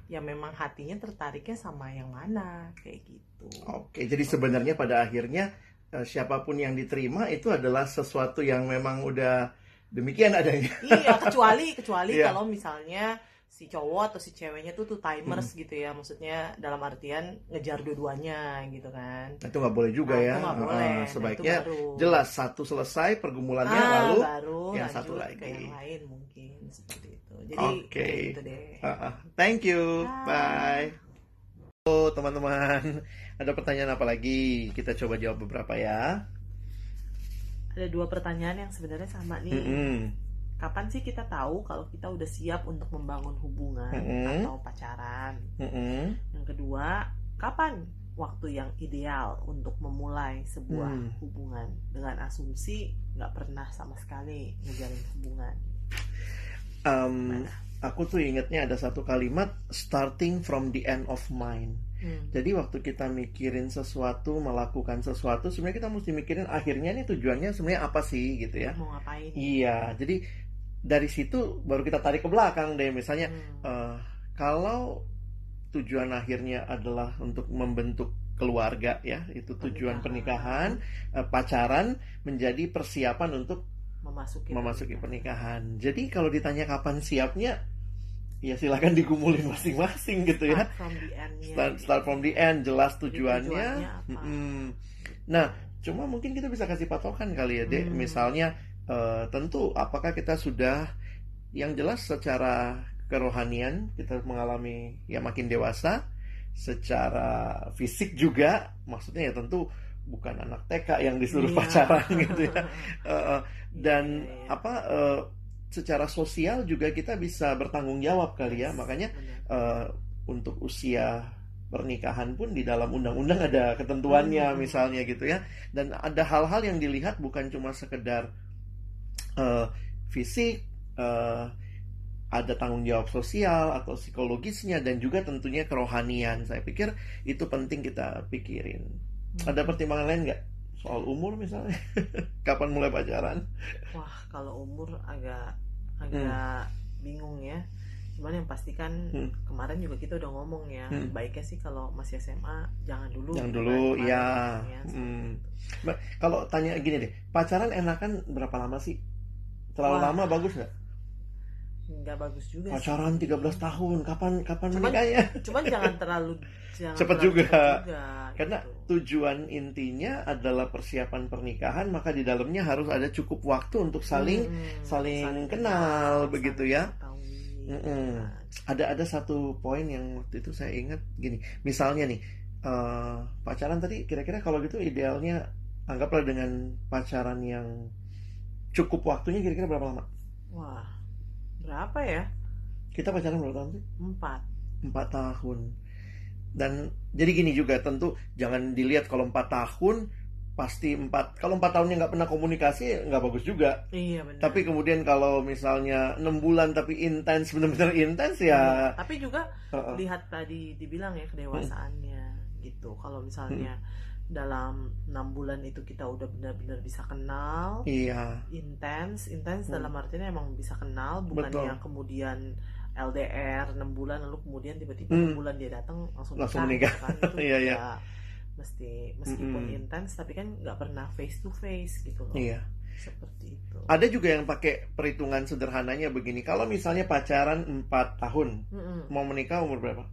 ya memang hatinya tertariknya sama yang mana kayak gitu Oke, jadi sebenarnya pada akhirnya eh, siapa pun yang diterima itu adalah sesuatu yang memang udah demikian adanya. iya kecuali kecuali Iya. kalau misalnya si cowok atau si ceweknya tuh tuh timers gitu ya maksudnya dalam artian ngejar dua-duanya gitu kan Nah, Itu nggak boleh juga Nah, ya. itu Eh, boleh. Nah, itu sebaiknya baru. jelas satu selesai pergumulannya Ah, lalu. baru yang lanjut satu ke lagi. yang lain mungkin seperti itu jadi Oke. kayak gitu deh Ah, ah. Thank you. Bye. Bye. Halo teman-teman, ada pertanyaan apa lagi? Kita coba jawab beberapa ya. Ada dua pertanyaan yang sebenarnya sama nih Mm-mm. kapan sih kita tahu kalau kita udah siap untuk membangun hubungan Mm-mm. atau pacaran? Mm-mm. Yang kedua, kapan waktu yang ideal untuk memulai sebuah Hmm. hubungan dengan asumsi nggak pernah sama sekali ngejalin hubungan? Um, Mana? aku tuh ingetnya ada satu kalimat starting from the end of mind. Hmm. Jadi waktu kita mikirin sesuatu, melakukan sesuatu, sebenarnya kita mesti mikirin akhirnya nih tujuannya sebenarnya apa sih gitu ya. Mau ngapain? Iya, jadi dari situ baru kita tarik ke belakang deh. Misalnya Hmm. eh, kalau tujuan akhirnya adalah untuk membentuk keluarga ya, itu tujuan pernikahan, eh, pacaran menjadi persiapan untuk memasuki memasuki pernikahan. Jadi kalau ditanya kapan siapnya, ya silakan digumulin masing-masing gitu ya. Start from the end-nya. Start, start from the end, jelas tujuannya. tujuannya. Nah, cuma mungkin kita bisa kasih patokan kali ya, Dek. Hmm. Misalnya, eh, tentu apakah kita sudah yang jelas secara kerohanian kita mengalami ya makin dewasa, secara fisik juga, maksudnya ya tentu bukan anak TK yang disuruh Iya. pacaran gitu ya. Eh, dan Iya, iya. apa eh, secara sosial juga kita bisa bertanggung jawab kali ya, makanya eh, untuk usia pernikahan pun di dalam undang-undang ada ketentuannya Hmm. misalnya gitu ya. Dan ada hal-hal yang dilihat bukan cuma sekedar eh, fisik eh, ada tanggung jawab sosial atau psikologisnya dan juga tentunya kerohanian. Saya pikir itu penting kita pikirin. Hmm. ada pertimbangan lain nggak soal umur misalnya kapan mulai pacaran Wah, kalau umur agak agak Hmm. bingung ya. cuman yang pasti kan Hmm. kemarin juga kita udah ngomong ya Hmm. baiknya sih kalau masih SMA jangan dulu Jangan dulu, kemarin iya. ya, seperti Hmm. itu. Kalau tanya gini deh, pacaran enakan berapa lama sih? Terlalu Wah. lama bagus nggak? Nggak bagus juga sih. Pacaran 13 tahun, kapan kapan Cuman- menikahnya? cuman jangan terlalu jangan Cepet terlalu juga. juga, Karena gitu. tujuan intinya adalah persiapan pernikahan, maka di dalamnya harus ada cukup waktu untuk saling Hmm, saling kenal, begitu ya. Mm-mm. Nah, ada ada satu poin yang waktu itu saya ingat gini, misalnya nih eh, pacaran tadi kira-kira kalau gitu idealnya anggaplah dengan pacaran yang cukup waktunya kira-kira berapa lama? wah berapa ya Kita pacaran berapa tahun sih? empat Empat tahun. Dan jadi gini juga tentu jangan dilihat kalau empat tahun pasti empat kalau empat tahunnya nggak pernah komunikasi nggak bagus juga. iya benar Tapi kemudian kalau misalnya enam bulan tapi intens benar-benar intens ya. tapi juga Heeh. lihat tadi dibilang ya kedewasaannya gitu kalau misalnya Hmm. Dalam enam bulan itu kita udah benar-benar bisa kenal Iya. intens intens Hmm. dalam artinya emang bisa kenal bukan Betul. yang kemudian LDR 6 bulan lalu kemudian tiba-tiba Hmm. 6 bulan dia datang langsung, Langsung nikah, menikah. gitu kan. itu Iya, iya. ya mesti meskipun Mm-mm. intens tapi kan nggak pernah face to face gitu loh Iya. seperti itu Ada juga yang pakai perhitungan sederhananya begini. Kalau misalnya pacaran 4 tahun, Mm-mm. mau menikah umur berapa?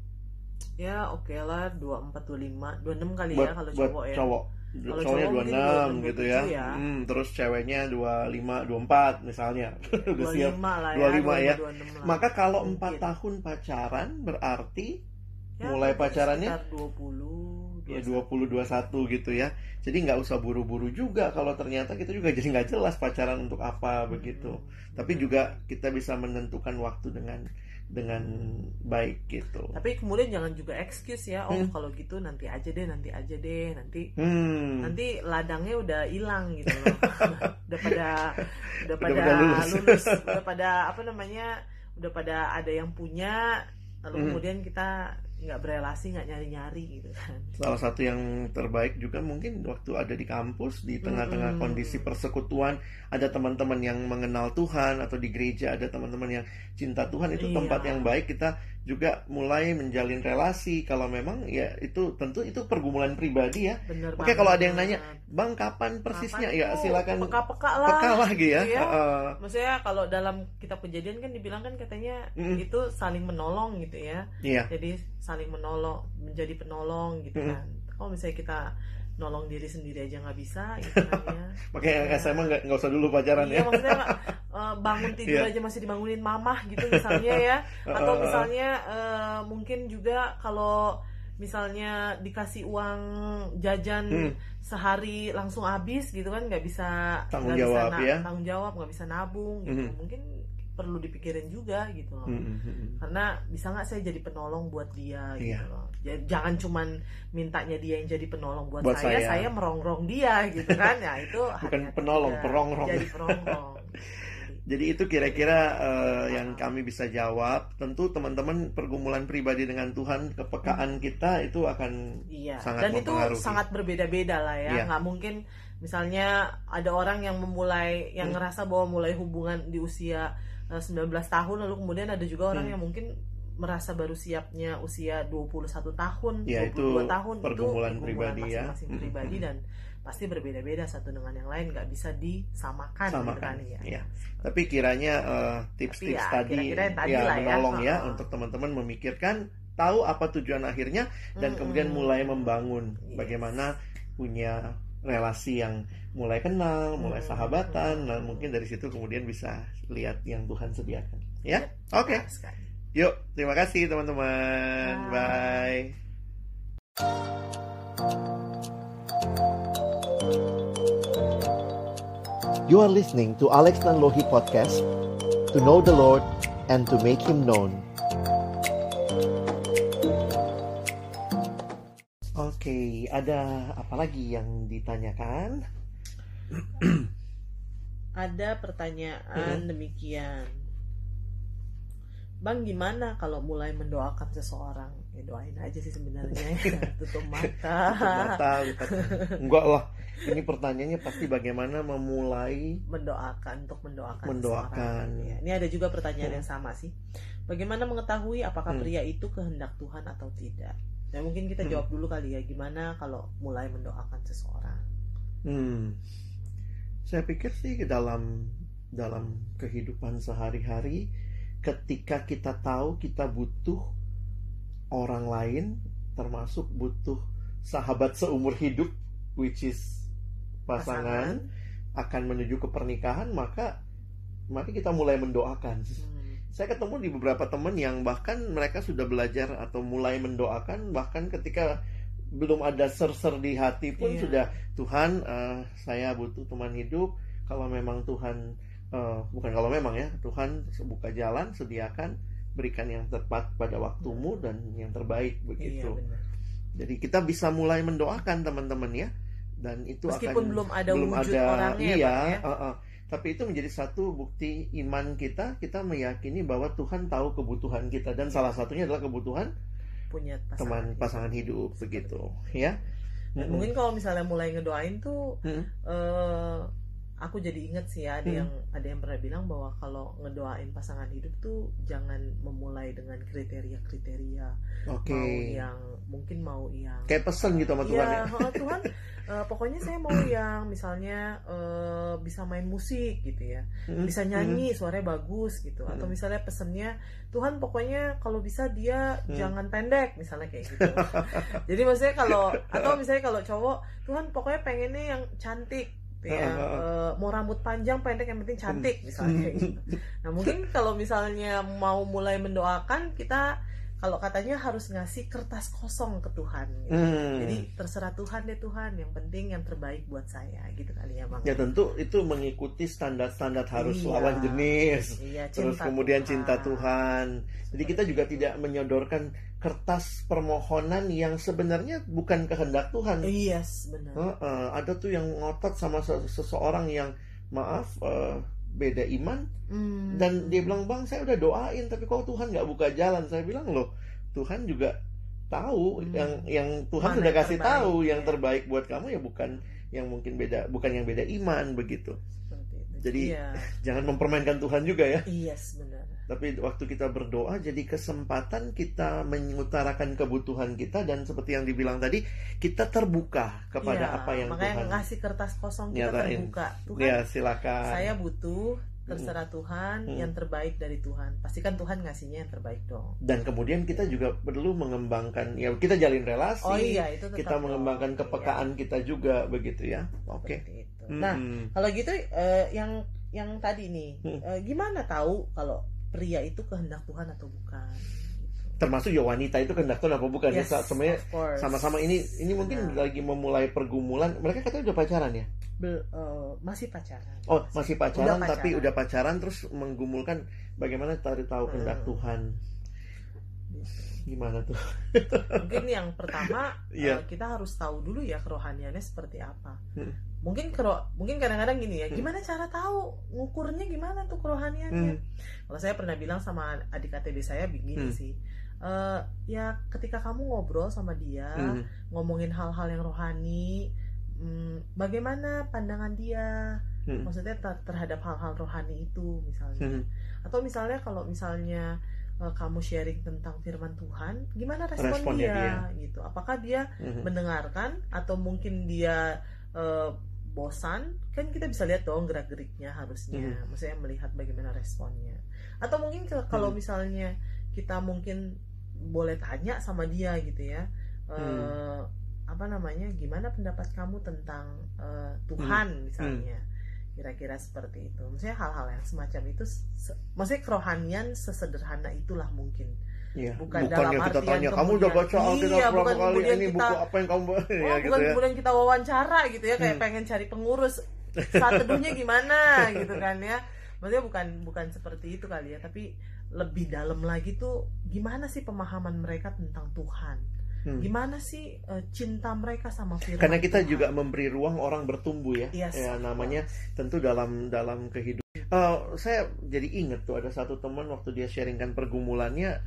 Ya oke lah 24 25 26 kali buat ya kalau cowok ya cowok. Kalau Cowoknya cowok mungkin 26 gitu ya. 27 ya. Hmm, terus ceweknya 25 24 misalnya. Udah siap. 25 lah ya 25 ya. 26 lah. Maka kalau Mungkin. 4 tahun pacaran berarti Ya, mulai pacarannya sekitar 20 ya 21. 20 21 gitu ya. Jadi nggak usah buru-buru juga kalau ternyata kita juga jadi nggak jelas pacaran untuk apa begitu. Hmm. Tapi juga kita bisa menentukan waktu dengan dengan baik gitu. tapi kemudian jangan juga excuse ya oh Hmm. kalau gitu nanti aja deh nanti aja deh nanti Hmm. nanti ladangnya udah hilang gitu loh udah pada udah pada pada lulus. lulus. udah pada apa namanya udah pada ada yang punya lalu Hmm. kemudian kita nggak berelasi nggak nyari nyari gitu kan Salah satu yang terbaik juga mungkin waktu ada di kampus di tengah-tengah Mm-mm. kondisi persekutuan ada teman-teman yang mengenal Tuhan atau di gereja ada teman-teman yang cinta Tuhan itu Iya. tempat yang baik kita juga mulai menjalin relasi kalau memang ya itu tentu itu pergumulan pribadi ya. bener Oke, kalau ada yang nanya, Bang kapan persisnya? Kapan ya tuh? silakan peka-peka lah peka lagi ya. Iya. Heeh. maksudnya kalau dalam kitab kejadian kan dibilang kan katanya Mm. itu saling menolong gitu ya Iya. jadi saling menolong menjadi penolong gitu kan kalau misalnya kita nolong diri sendiri aja nggak bisa gitu kan ya Makanya Ya. SMA nggak nggak usah dulu pacaran iya ya. maksudnya eh, bangun tidur Iya. aja masih dibangunin mamah gitu misalnya ya atau misalnya eh, mungkin juga kalau misalnya dikasih uang jajan Hmm. sehari langsung habis gitu kan nggak bisa Tanggung bisa jawab na- ya. tanggung jawab nggak bisa nabung gitu Hmm. mungkin perlu dipikirin juga gitu loh Mm, mm, mm. karena bisa nggak saya jadi penolong buat dia gitu Iya. loh Ja- jangan cuman mintanya dia yang jadi penolong buat, Buat saya, saya. saya merongrong dia gitu kan ya itu Bukan penolong, juga. perongrong. jadi perongrong Jadi itu kira-kira eh, yang kami bisa jawab. Tentu teman-teman pergumulan pribadi dengan Tuhan, kepekaan kita itu akan iya Sangat dan itu sangat berbeda-beda lah ya Iya. nggak mungkin misalnya ada orang yang memulai yang Hmm. ngerasa bahwa mulai hubungan di usia 19 tahun lalu kemudian ada juga orang Hmm. yang mungkin merasa baru siapnya usia 21 tahun, Ya, 22 itu tahun pergumulan itu pribadi ya. masing-masing Hmm, pribadi hmm. dan pasti berbeda-beda satu dengan yang lain nggak bisa disamakan gitu Samakan, kan, ya. iya. Tapi kiranya eh, tips-tips Tapi ya, tadi kira-kira yang tadi ya ya. menolong ya, Heeh. untuk teman-teman memikirkan tahu apa tujuan akhirnya dan Mm-mm. kemudian mulai membangun Yes. bagaimana punya relasi yang mulai kenal, mulai Mm-mm. sahabatan, dan Mm-mm. mungkin dari situ kemudian bisa lihat yang Tuhan sediakan. Ya, Yep, oke. sekali. Yuk, terima kasih teman-teman. Bye. Bye. You are listening to Alex Nanlohi Podcast To know the Lord and to make Him known Oke, ada apa lagi yang ditanyakan? Ada pertanyaan demikian. Bang gimana kalau mulai mendoakan seseorang? Ya doain aja sih sebenarnya. Tutup mata. Tutup mata, lipat. Enggak lah. Ini pertanyaannya pasti bagaimana memulai mendoakan untuk mendoakan. Mendoakan. seseorang. Ya, ini ada juga pertanyaan yang sama sih. Bagaimana mengetahui apakah Hmm. pria itu kehendak Tuhan atau tidak? Ya mungkin kita Hmm. jawab dulu kali ya. Gimana kalau mulai mendoakan seseorang? Hmm. Saya pikir sih dalam dalam kehidupan sehari-hari ketika kita tahu kita butuh orang lain termasuk butuh sahabat seumur hidup which is pasangan, akan menuju ke pernikahan maka maka kita mulai mendoakan. Hmm. Saya ketemu di beberapa teman yang bahkan mereka sudah belajar atau mulai mendoakan bahkan ketika belum ada ser-ser di hati pun Iya. sudah Tuhan eh, saya butuh teman hidup kalau memang Tuhan eh, bukan kalau memang ya Tuhan buka jalan sediakan berikan yang tepat pada waktumu dan yang terbaik Iya begitu. benar. Jadi kita bisa mulai mendoakan teman-teman ya dan itu Meskipun akan belum ada belum wujud ada orangnya ya, iya ya. uh-uh. Tapi itu menjadi satu bukti iman kita kita meyakini bahwa Tuhan tahu kebutuhan kita dan salah satunya adalah kebutuhan punya pasangan. teman hidup. pasangan hidup begitu ya Dan Mm-mm. mungkin kalau misalnya mulai ngedoain tuh Mm. eh aku jadi inget sih ya ada Hmm. yang ada yang pernah bilang bahwa kalau ngedoain pasangan hidup tuh jangan memulai dengan kriteria-kriteria oke mau yang mungkin mau yang kayak pesan gitu sama Tuhan Iya, ya oh, Tuhan eh, pokoknya saya mau yang misalnya eh, bisa main musik gitu ya Mm. bisa nyanyi suaranya bagus gitu atau Hmm. misalnya pesennya Tuhan pokoknya kalau bisa dia Hmm. jangan pendek misalnya kayak gitu jadi maksudnya kalau atau misalnya kalau cowok Tuhan pokoknya pengennya yang cantik gitu ya. Eh, mau rambut panjang pendek yang penting cantik misalnya kayak gitu nah mungkin kalau misalnya mau mulai mendoakan kita kalau katanya harus ngasih kertas kosong ke Tuhan gitu. Hmm. jadi terserah Tuhan deh Tuhan yang penting yang terbaik buat saya gitu kali ya bang ya tentu itu mengikuti standar-standar harus Iya. lawan jenis Iya, terus kemudian Tuhan. cinta Tuhan. Jadi kita juga tidak menyodorkan kertas permohonan yang sebenarnya bukan kehendak Tuhan. Iya, yes, benar. Heeh, ada tuh yang ngotot sama se- seseorang yang maaf eh, beda iman Hmm. dan dia bilang bang saya udah doain tapi kok Tuhan nggak buka jalan. Saya bilang loh Tuhan juga tahu Hmm. yang yang Tuhan Mana sudah kasih terbaik, tahu yang ya. terbaik buat kamu ya bukan yang mungkin beda bukan yang beda iman begitu. Seperti itu. Jadi iya, jangan mempermainkan Tuhan juga ya. yes, benar. Tapi waktu kita berdoa jadi kesempatan kita mengutarakan kebutuhan kita dan seperti yang dibilang tadi kita terbuka kepada Iya, apa yang makanya Tuhan ngasih kertas kosong kita nyatain. terbuka. Tuhan, Ya silakan. saya butuh terserah Tuhan Hmm. yang terbaik dari Tuhan. Pastikan Tuhan ngasihnya yang terbaik dong. Dan kemudian kita juga perlu mengembangkan ya kita jalin relasi. Oh iya, itu kita dong. mengembangkan Iya, kepekaan kita juga begitu ya. Oke. itu. Mm-mm. Nah, kalau gitu eh, yang yang tadi nih, Hmm. eh, gimana tahu kalau pria itu kehendak Tuhan atau bukan? Termasuk ya wanita itu kehendak Tuhan apa bukan ya Yes, semuanya of course. sama-sama ini ini mungkin Benar. lagi memulai pergumulan mereka katanya udah pacaran ya Bel- eh, masih pacaran. oh masih pacaran, Udah tapi pacaran. udah pacaran terus menggumulkan bagaimana tahu tahu kehendak Hmm. Tuhan gimana tuh Mungkin yang pertama Iya. eh, kita harus tahu dulu ya kerohaniannya seperti apa. Hmm. Mungkin kero mungkin kadang-kadang gini ya, Hmm. gimana cara tahu ngukurnya gimana tuh kerohaniannya? Hmm. Kalau saya pernah bilang sama adik KTB saya begini Hmm. sih. Eh, ya ketika kamu ngobrol sama dia, Hmm. ngomongin hal-hal yang rohani, hmm, bagaimana pandangan dia? Hmm. Maksudnya ter- terhadap hal-hal rohani itu misalnya. Hmm. Atau misalnya kalau misalnya eh, kamu sharing tentang firman Tuhan, gimana respon Responnya dia, gitu? Apakah dia Hmm. mendengarkan atau mungkin dia eh, bosan? Kan kita bisa lihat dong gerak-geriknya harusnya, Hmm. maksudnya melihat bagaimana responnya. Atau mungkin ke- kalau Hmm. misalnya kita mungkin boleh tanya sama dia gitu ya. Hmm. apa namanya? Gimana pendapat kamu tentang eh, Tuhan misalnya? kira-kira seperti itu. Maksudnya hal-hal yang semacam itu, se- maksudnya kerohanian sesederhana itulah mungkin. Iya. Bukan Bukan, dalam yang kita tanya kamu udah baca Alkitab Iya, berapa bukan kali kemudian ini kita- buku apa yang kamu Oh, ya gitu bukan ya kemudian kita wawancara gitu ya, kayak Hmm. pengen cari pengurus saat teduhnya gimana gitu kan ya. Maksudnya bukan bukan seperti itu kali ya, tapi lebih dalam lagi tuh gimana sih pemahaman mereka tentang Tuhan. Hmm. gimana sih eh, cinta mereka sama firman Karena kita Tuhan. juga memberi ruang orang bertumbuh ya. Yes, ya namanya tentu dalam dalam kehidupan. Eh, saya jadi inget tuh ada satu teman waktu dia sharingkan pergumulannya,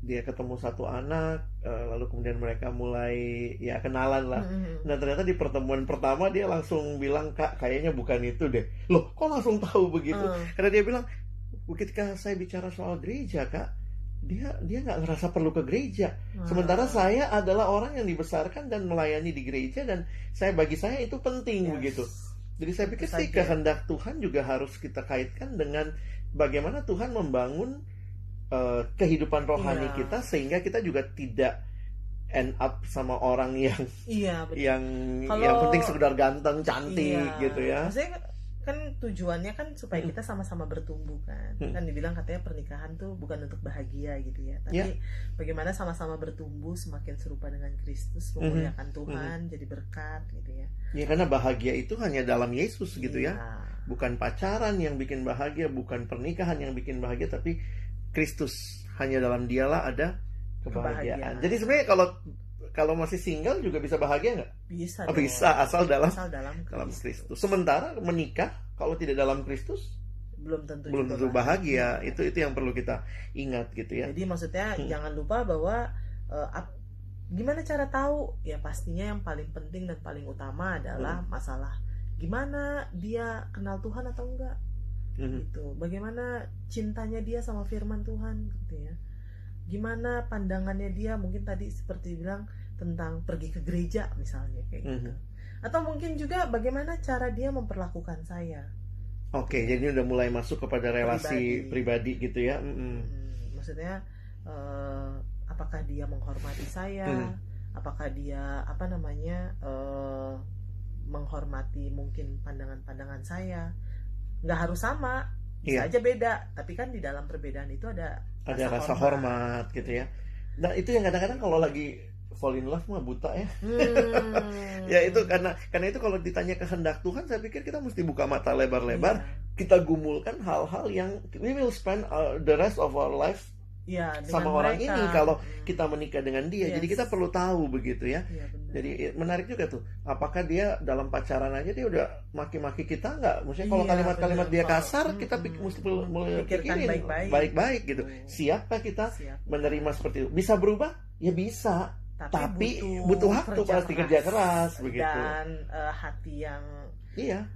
dia ketemu satu anak, eh, lalu kemudian mereka mulai ya kenalan lah. Mm-mm. Nah ternyata di pertemuan pertama dia langsung bilang kak kayaknya bukan itu deh. Loh kok langsung tahu begitu? Hmm. Karena dia bilang ketika saya bicara soal gereja kak, dia dia nggak ngerasa perlu ke gereja. Sementara Ah. saya adalah orang yang dibesarkan dan melayani di gereja dan saya bagi saya itu penting Yes. begitu. Jadi saya pikir sih kehendak Tuhan juga harus kita kaitkan dengan bagaimana Tuhan membangun eh, kehidupan rohani Iya. kita sehingga kita juga tidak end up sama orang yang iya betul yang Kalau- yang penting sekedar ganteng cantik Iya. gitu ya. Maksudnya kan tujuannya kan supaya Hmm. kita sama-sama bertumbuh kan. Hmm. Kan dibilang katanya pernikahan tuh bukan untuk bahagia gitu ya, tapi Ya. bagaimana sama-sama bertumbuh semakin serupa dengan Kristus, Hmm. memuliakan Tuhan, jadi berkat gitu ya. Ya karena bahagia itu hanya dalam Yesus gitu ya. Iya. Bukan pacaran yang bikin bahagia, bukan pernikahan yang bikin bahagia, tapi Kristus hanya dalam Dialah ada kebahagiaan. Kebahagiaan. Jadi sebenarnya kalau kalau masih single juga bisa bahagia nggak? Bisa. Oh, dong. bisa asal dalam Asal dalam dalam Kristus. Kristus. Sementara menikah kalau tidak dalam Kristus Belum tentu belum tentu bahagia. Itu itu yang perlu kita ingat gitu ya. Jadi maksudnya Hmm. jangan lupa bahwa ap- gimana cara tahu? Ya pastinya yang paling penting dan paling utama adalah Hmm. masalah gimana dia kenal Tuhan atau enggak Mhm. gitu. Bagaimana cintanya dia sama firman Tuhan gitu ya. Gimana pandangannya dia mungkin tadi seperti bilang tentang pergi ke gereja misalnya kayak gitu. Mhm. Atau mungkin juga bagaimana cara dia memperlakukan saya. Oke, jadi ini udah mulai masuk kepada relasi pribadi, Pribadi. gitu ya. Mhm. Hmm, maksudnya eh, apakah dia menghormati saya? Hmm. Apakah dia apa namanya eh, menghormati mungkin pandangan-pandangan saya? Nggak harus sama, bisa Iya. aja beda. Tapi kan di dalam perbedaan itu ada Ada rasa hormat gitu ya. Nah, itu yang kadang-kadang kalau lagi fall in love mah buta ya. Hmm. Ya itu karena karena itu kalau ditanya kehendak Tuhan saya pikir kita mesti buka mata lebar-lebar, Iya. kita gumulkan hal-hal yang we will spend uh, the rest of our life Dengan sama orang mereka. ini kalau Hmm. kita menikah dengan dia. Jadi Yes. kita perlu tahu begitu ya. Iya, benar. Jadi menarik juga tuh. Apakah dia dalam pacaran aja dia udah maki-maki kita nggak? Maksudnya kalau Iya, kalimat-kalimat dia kasar, kita Mm-mm. pik- mesti perlu Pikirkan baik-baik. baik-baik gitu. Hmm. Siapa kita Siap. menerima seperti itu? Bisa berubah? Ya bisa. Tapi butuh waktu, pasti kerja keras, begitu. dan eh, hati yang Iya.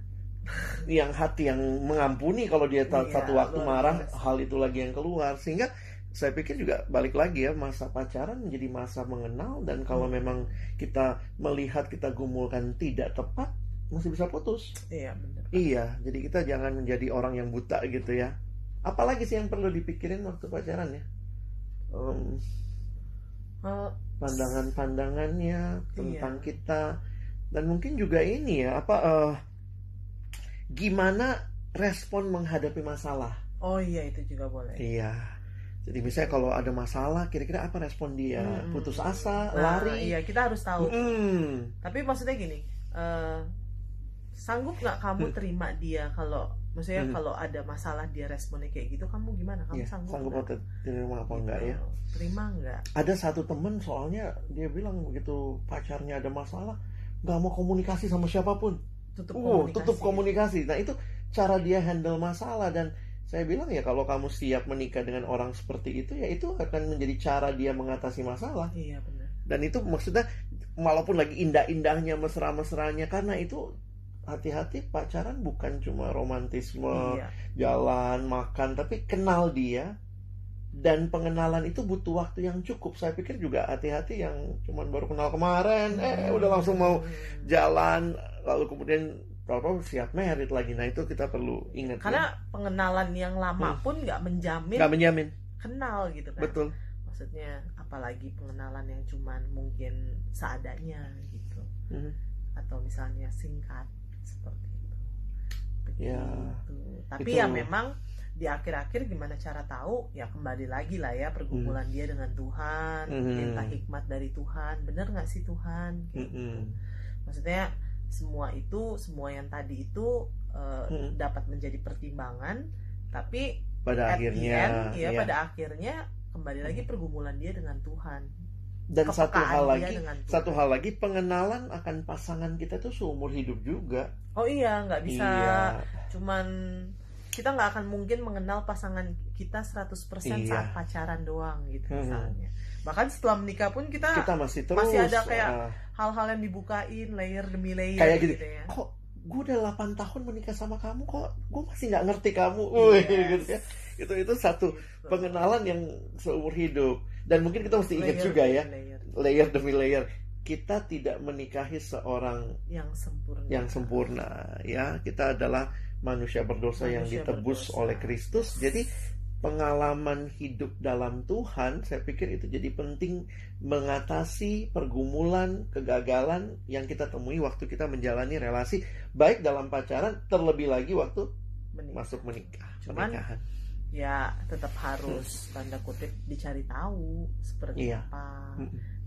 yang hati yang mengampuni kalau dia Iya, satu waktu marah, biasa. hal itu lagi yang keluar. Sehingga saya pikir juga balik lagi ya masa pacaran menjadi masa mengenal dan kalau Hmm. memang kita melihat kita gumulkan tidak tepat masih bisa putus. iya benar Iya, jadi kita jangan menjadi orang yang buta gitu ya. Apalagi sih yang perlu dipikirin waktu pacaran ya? Eh, pandangan-pandangannya tentang Iya. kita dan mungkin juga ini ya apa eh, gimana respon menghadapi masalah. oh iya itu juga boleh Iya. Jadi misalnya kalau ada masalah, kira-kira apa respon dia? Hmm. Putus asa, Nah, lari? iya kita harus tahu Hmm. tapi maksudnya gini eh, sanggup nggak kamu Hmm. terima dia kalau maksudnya Hmm. kalau ada masalah dia responnya kayak gitu kamu gimana kamu Iya, sanggup sanggup atau terima apa Gitu. enggak ya? terima nggak Ada satu temen soalnya dia bilang begitu pacarnya ada masalah, nggak mau komunikasi sama siapa pun. tutup Wow, komunikasi tutup komunikasi. Nah, itu cara dia handle masalah dan saya bilang ya kalau kamu siap menikah dengan orang seperti itu ya itu akan menjadi cara dia mengatasi masalah. iya benar Dan itu maksudnya walaupun lagi indah-indahnya mesra-mesranya karena itu hati-hati pacaran bukan cuma romantisme iya jalan makan tapi kenal dia dan pengenalan itu butuh waktu yang cukup. Saya pikir juga hati-hati yang cuman baru kenal kemarin eh udah langsung mau Hmm. jalan lalu kemudian apa siap merit lagi nah itu kita perlu ingat karena pengenalan yang lama Hmm. pun nggak menjamin nggak menjamin. kenal gitu kan. Betul. Maksudnya apalagi pengenalan yang cuman mungkin seadanya gitu. Mhm. atau misalnya singkat seperti itu. Begitu. Ya, tapi itu- ya memang di akhir-akhir gimana cara tahu? Ya kembali lagi lah ya pergumulan dia dengan Tuhan minta hikmat dari Tuhan. Bener nggak sih Tuhan? Gitu. Mhm. maksudnya semua itu semua yang tadi itu eh, Mhm. dapat menjadi pertimbangan tapi pada akhirnya end, ya ya. pada akhirnya kembali lagi pergumulan dia dengan Tuhan dan satu kepekaan hal dia lagi satu hal lagi pengenalan akan pasangan kita tuh seumur hidup juga oh iya nggak bisa iya cuman kita nggak akan mungkin mengenal pasangan kita 100% Iya. saat pacaran doang gitu Hmm. misalnya bahkan setelah menikah pun kita, kita masih terus masih ada kayak ah, hal-hal yang dibukain layer demi layer kayak gitu. gitu ya. Kok gue udah 8 tahun menikah sama kamu kok gue masih nggak ngerti kamu? Wih, Yes. gitu ya. Itu itu satu pengenalan yang seumur hidup. Dan mungkin kita mesti ingat Layer juga ya layer. layer demi layer. Kita tidak menikahi seorang yang sempurna. yang sempurna ya. Kita adalah manusia berdosa yang Manusia ditebus berdosa. oleh Kristus. Jadi pengalaman hidup dalam Tuhan saya pikir itu jadi penting mengatasi pergumulan kegagalan yang kita temui waktu kita menjalani relasi baik dalam pacaran terlebih lagi waktu Menikah. masuk menikah Cuman, pernikahan ya tetap harus tanda kutip dicari tahu seperti Iya. apa.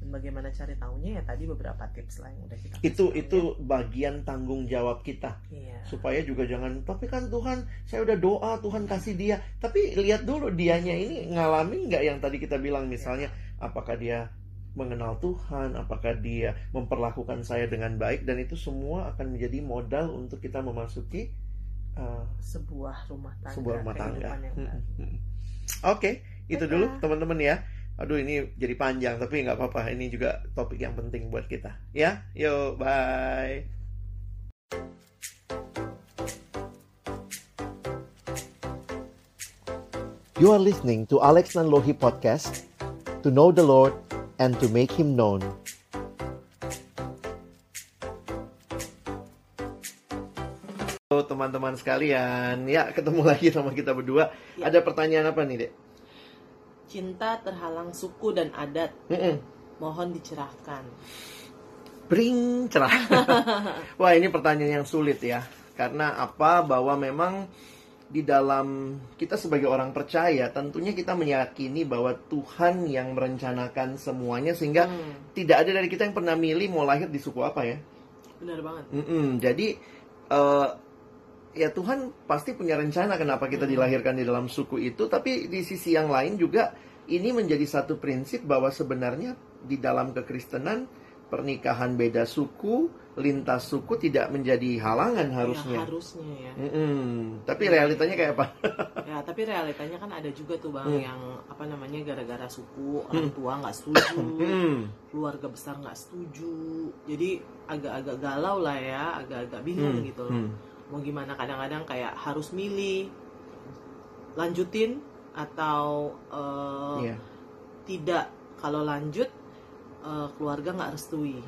Bagaimana cari tahunya ya tadi beberapa tips lah yang udah kita itu kasih itu bagian tanggung jawab kita. Tahu ya. iya. Supaya juga jangan tapi kan Tuhan saya udah doa Tuhan kasih dia. Tapi lihat dulu dianya ini ngalamin nggak yang tadi kita bilang? Misalnya apakah dia mengenal Tuhan? Apakah dia memperlakukan saya dengan baik? Dan itu semua akan menjadi modal untuk kita memasuki uh, sebuah rumah tangga sebuah rumah tangga. Hmm, oke itu Baiklah. dulu teman-teman ya aduh ini jadi panjang tapi nggak apa-apa ini juga topik yang penting buat kita ya yuk bye You are listening to Alex Nanlohi Podcast To know the Lord and to make Him known Halo teman-teman sekalian, ya ketemu lagi sama kita berdua. Ya. Ada pertanyaan apa nih, Dek? Cinta terhalang suku dan adat Mm-mm. mohon dicerahkan Bring cerah. Wah ini pertanyaan yang sulit ya, karena apa? Bahwa memang di dalam kita sebagai orang percaya, tentunya kita meyakini bahwa Tuhan yang merencanakan semuanya sehingga Hmm, tidak ada dari kita yang pernah milih mau lahir di suku apa ya. benar banget Mm-mm. Jadi eh, ya Tuhan pasti punya rencana kenapa kita dilahirkan di dalam suku itu, tapi di sisi yang lain juga ini menjadi satu prinsip bahwa sebenarnya di dalam kekristenan pernikahan beda suku, lintas suku tidak menjadi halangan harusnya. Ya, harusnya ya Mm-mm. Tapi realitanya kayak apa? ya tapi realitanya kan ada juga tuh bang Hmm. yang apa namanya gara-gara suku orang tua nggak setuju Mm. keluarga besar nggak setuju jadi agak-agak galau lah ya agak-agak bingung Mm. gitu loh Mm. Mau gimana? Kadang-kadang kayak harus milih lanjutin atau eh, Iya. tidak. Kalau lanjut eh, keluarga nggak restui.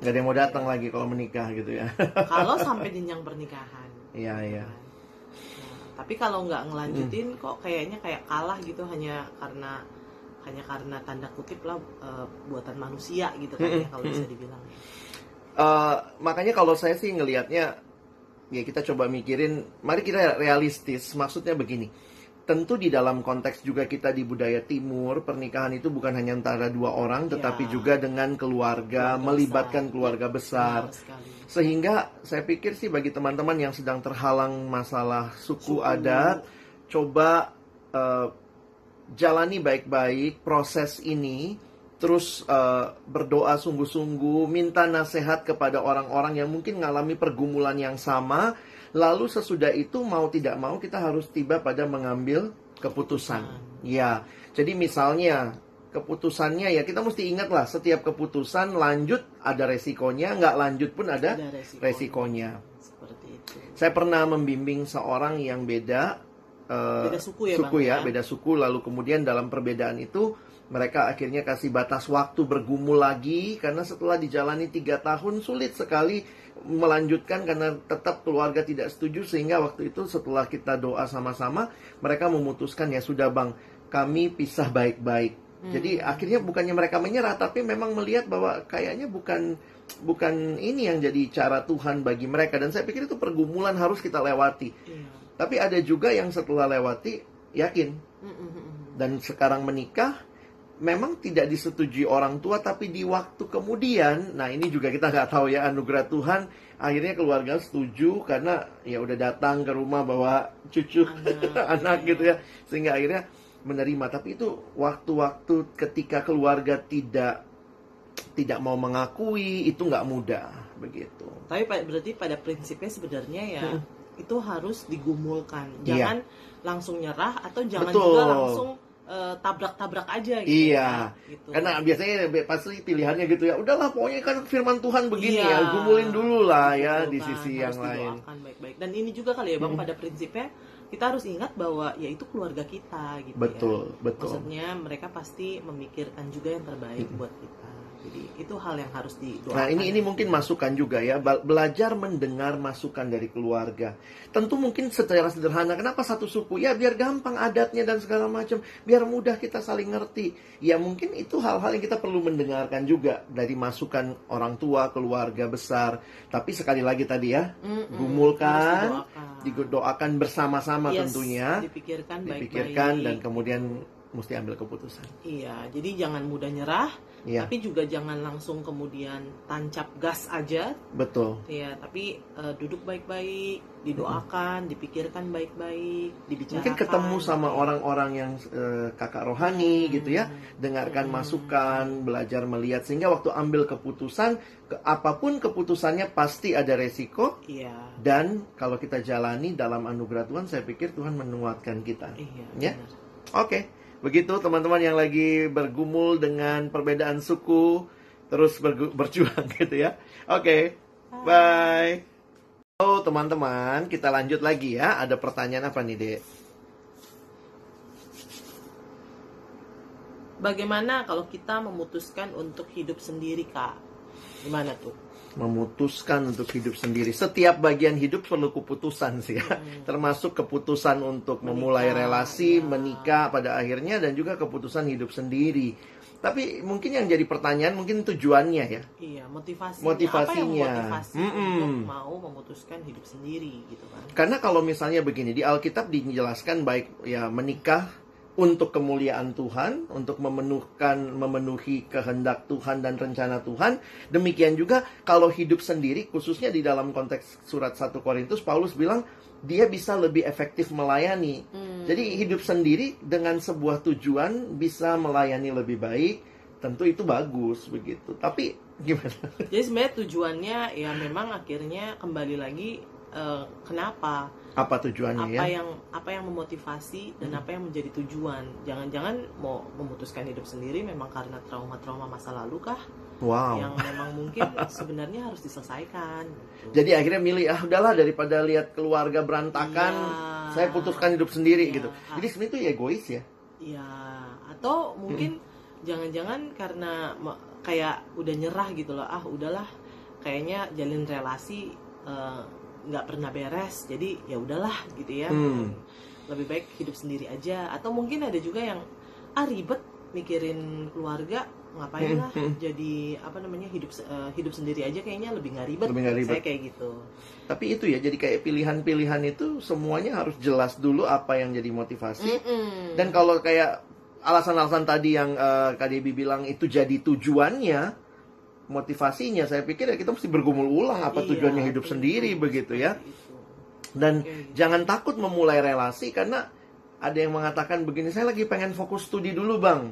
Gak ada yang mau datang lagi kalau menikah gitu ya. kalau sampai jenjang pernikahan. Iya, iya. Nah, tapi kalau nggak ngelanjutin kok kayaknya kayak kalah gitu hanya karena hanya karena tanda kutip lah eh, buatan manusia gitu kan ya Mm-mm, kalau bisa dibilang Eh, makanya kalau saya sih ngelihatnya ya kita coba mikirin mari kita realistis maksudnya begini tentu di dalam konteks juga kita di budaya timur pernikahan itu bukan hanya antara dua orang Ya. tetapi juga dengan keluarga, Keluarga melibatkan besar. keluarga besar Benar sekali. sehingga saya pikir sih bagi teman-teman yang sedang terhalang masalah suku, Suku. adat coba eh, jalani baik-baik proses ini terus eh, berdoa sungguh-sungguh minta nasihat kepada orang-orang yang mungkin mengalami pergumulan yang sama. Lalu sesudah itu mau tidak mau kita harus tiba pada mengambil keputusan. Ya jadi misalnya keputusannya ya kita mesti ingat lah setiap keputusan lanjut ada resikonya nggak lanjut pun ada Ada resiko. resikonya. Seperti itu. Saya pernah membimbing seorang yang beda eh, Beda suku ya, Bang, ya, ya? beda suku. Lalu kemudian dalam perbedaan itu mereka akhirnya kasih batas waktu bergumul lagi karena setelah dijalani tiga tahun sulit sekali melanjutkan karena tetap keluarga tidak setuju sehingga waktu itu setelah kita doa sama-sama mereka memutuskan ya sudah bang kami pisah baik-baik Hmm. jadi akhirnya bukannya mereka menyerah tapi memang melihat bahwa kayaknya bukan bukan ini yang jadi cara Tuhan bagi mereka dan saya pikir itu pergumulan harus kita lewati Iya. tapi ada juga yang setelah lewati yakin Mm, mm, mm, mm. dan sekarang menikah memang tidak disetujui orang tua tapi di waktu kemudian nah ini juga kita nggak tahu ya anugerah Tuhan akhirnya keluarga setuju karena ya udah datang ke rumah bawa cucu Anak. anak gitu ya sehingga akhirnya menerima tapi itu waktu-waktu ketika keluarga tidak tidak mau mengakui itu nggak mudah begitu. Tapi berarti pada prinsipnya sebenarnya ya Hmm. itu harus digumulkan. Iya. Jangan langsung nyerah atau jangan Betul. juga langsung eh, tabrak-tabrak aja gitu. Iya. ya, gitu. Karena biasanya pasti pilihannya gitu ya. Udahlah pokoknya kan firman Tuhan begini Iya. ya, gumulin dulu lah ya Betul di kan, sisi harus yang lain. baik-baik. Dan ini juga kali ya Bang Hmm. pada prinsipnya kita harus ingat bahwa ya itu keluarga kita gitu ya. Betul, betul. Maksudnya mereka pasti memikirkan juga yang terbaik buat kita. Jadi itu hal yang harus didoakan. Nah ini ini mungkin masukan juga ya Bel- belajar mendengar masukan dari keluarga. Tentu mungkin secara sederhana kenapa satu suku ya biar gampang adatnya dan segala macam biar mudah kita saling ngerti. Ya mungkin itu hal-hal yang kita perlu mendengarkan juga dari masukan orang tua keluarga besar. Tapi sekali lagi tadi ya Mm-mm, gumulkan, didoakan. didoakan bersama-sama Yes, tentunya, dipikirkan baik-baik. dipikirkan dan kemudian mesti ambil keputusan. Iya, jadi jangan mudah nyerah, Iya tapi juga jangan langsung kemudian tancap gas aja, betul. ya. Tapi eh, duduk baik-baik, didoakan, dipikirkan baik-baik, dibicarakan. Mungkin ketemu sama orang-orang yang eh, kakak rohani Hmm. gitu ya, dengarkan Hmm. masukan, belajar melihat sehingga waktu ambil keputusan, ke- apa pun keputusannya pasti ada resiko Iya, dan kalau kita jalani dalam anugerah Tuhan, saya pikir Tuhan menguatkan kita. iya. Ya. Oke, begitu teman-teman yang lagi bergumul dengan perbedaan suku, terus berjuang gitu ya. Oke, bye. Oh teman-teman, kita lanjut lagi ya. Ada pertanyaan apa nih, Dek? Bagaimana kalau kita memutuskan untuk hidup sendiri, Kak? Gimana tuh? Memutuskan untuk hidup sendiri. Setiap bagian hidup perlu keputusan sih ya. Termasuk keputusan untuk Hmm. Menikah, memulai relasi, ya. menikah pada akhirnya dan juga keputusan hidup sendiri. Tapi mungkin yang jadi pertanyaan mungkin tujuannya ya. Iya, motivasinya. Motivasinya. Apa yang memotivasi Mm-mm. untuk mau memutuskan hidup sendiri gitu kan? Karena kalau misalnya begini di Alkitab dijelaskan baik ya menikah untuk kemuliaan Tuhan, untuk memenuhkan memenuhi kehendak Tuhan dan rencana Tuhan. Demikian juga kalau hidup sendiri khususnya di dalam konteks surat 1 Korintus Paulus bilang dia bisa lebih efektif melayani. Hmm. Jadi hidup sendiri dengan sebuah tujuan bisa melayani lebih baik, tentu itu bagus begitu. Tapi gimana? Jadi sebenarnya tujuannya ya memang akhirnya kembali lagi eh, kenapa? Apa tujuannya Apa ya? yang apa yang memotivasi dan apa yang menjadi tujuan? Jangan-jangan mau memutuskan hidup sendiri memang karena trauma-trauma masa lalu kah? Wow. Yang memang mungkin sebenarnya harus diselesaikan. gitu. Jadi akhirnya milih ah udahlah daripada lihat keluarga berantakan, Iya. saya putuskan hidup sendiri Iya. gitu. Jadi sebenarnya itu ya egois ya. Iya, atau mungkin jangan-jangan karena me- kayak udah nyerah gitu loh. Ah, udahlah. Kayaknya jalin relasi eh, nggak pernah beres. Jadi ya udahlah gitu ya. Hmm. Lebih baik hidup sendiri aja. Atau mungkin ada juga yang ah ribet mikirin keluarga ngapain lah Hmm, hmm. jadi apa namanya hidup eh, hidup sendiri aja kayaknya lebih nggak ribet. Lebih nggak ribet. Saya kayak gitu. Tapi itu ya jadi kayak pilihan-pilihan itu semuanya harus jelas dulu apa yang jadi motivasi. Mm-mm. Dan kalau kayak alasan-alasan tadi yang eh, KDB bilang itu jadi tujuannya, motivasinya saya pikir ya kita mesti bergumul ulang apa Iya, tujuannya hidup betul, sendiri begitu ya. Dan jangan takut memulai relasi karena ada yang mengatakan begini, saya lagi pengen fokus studi dulu, Bang.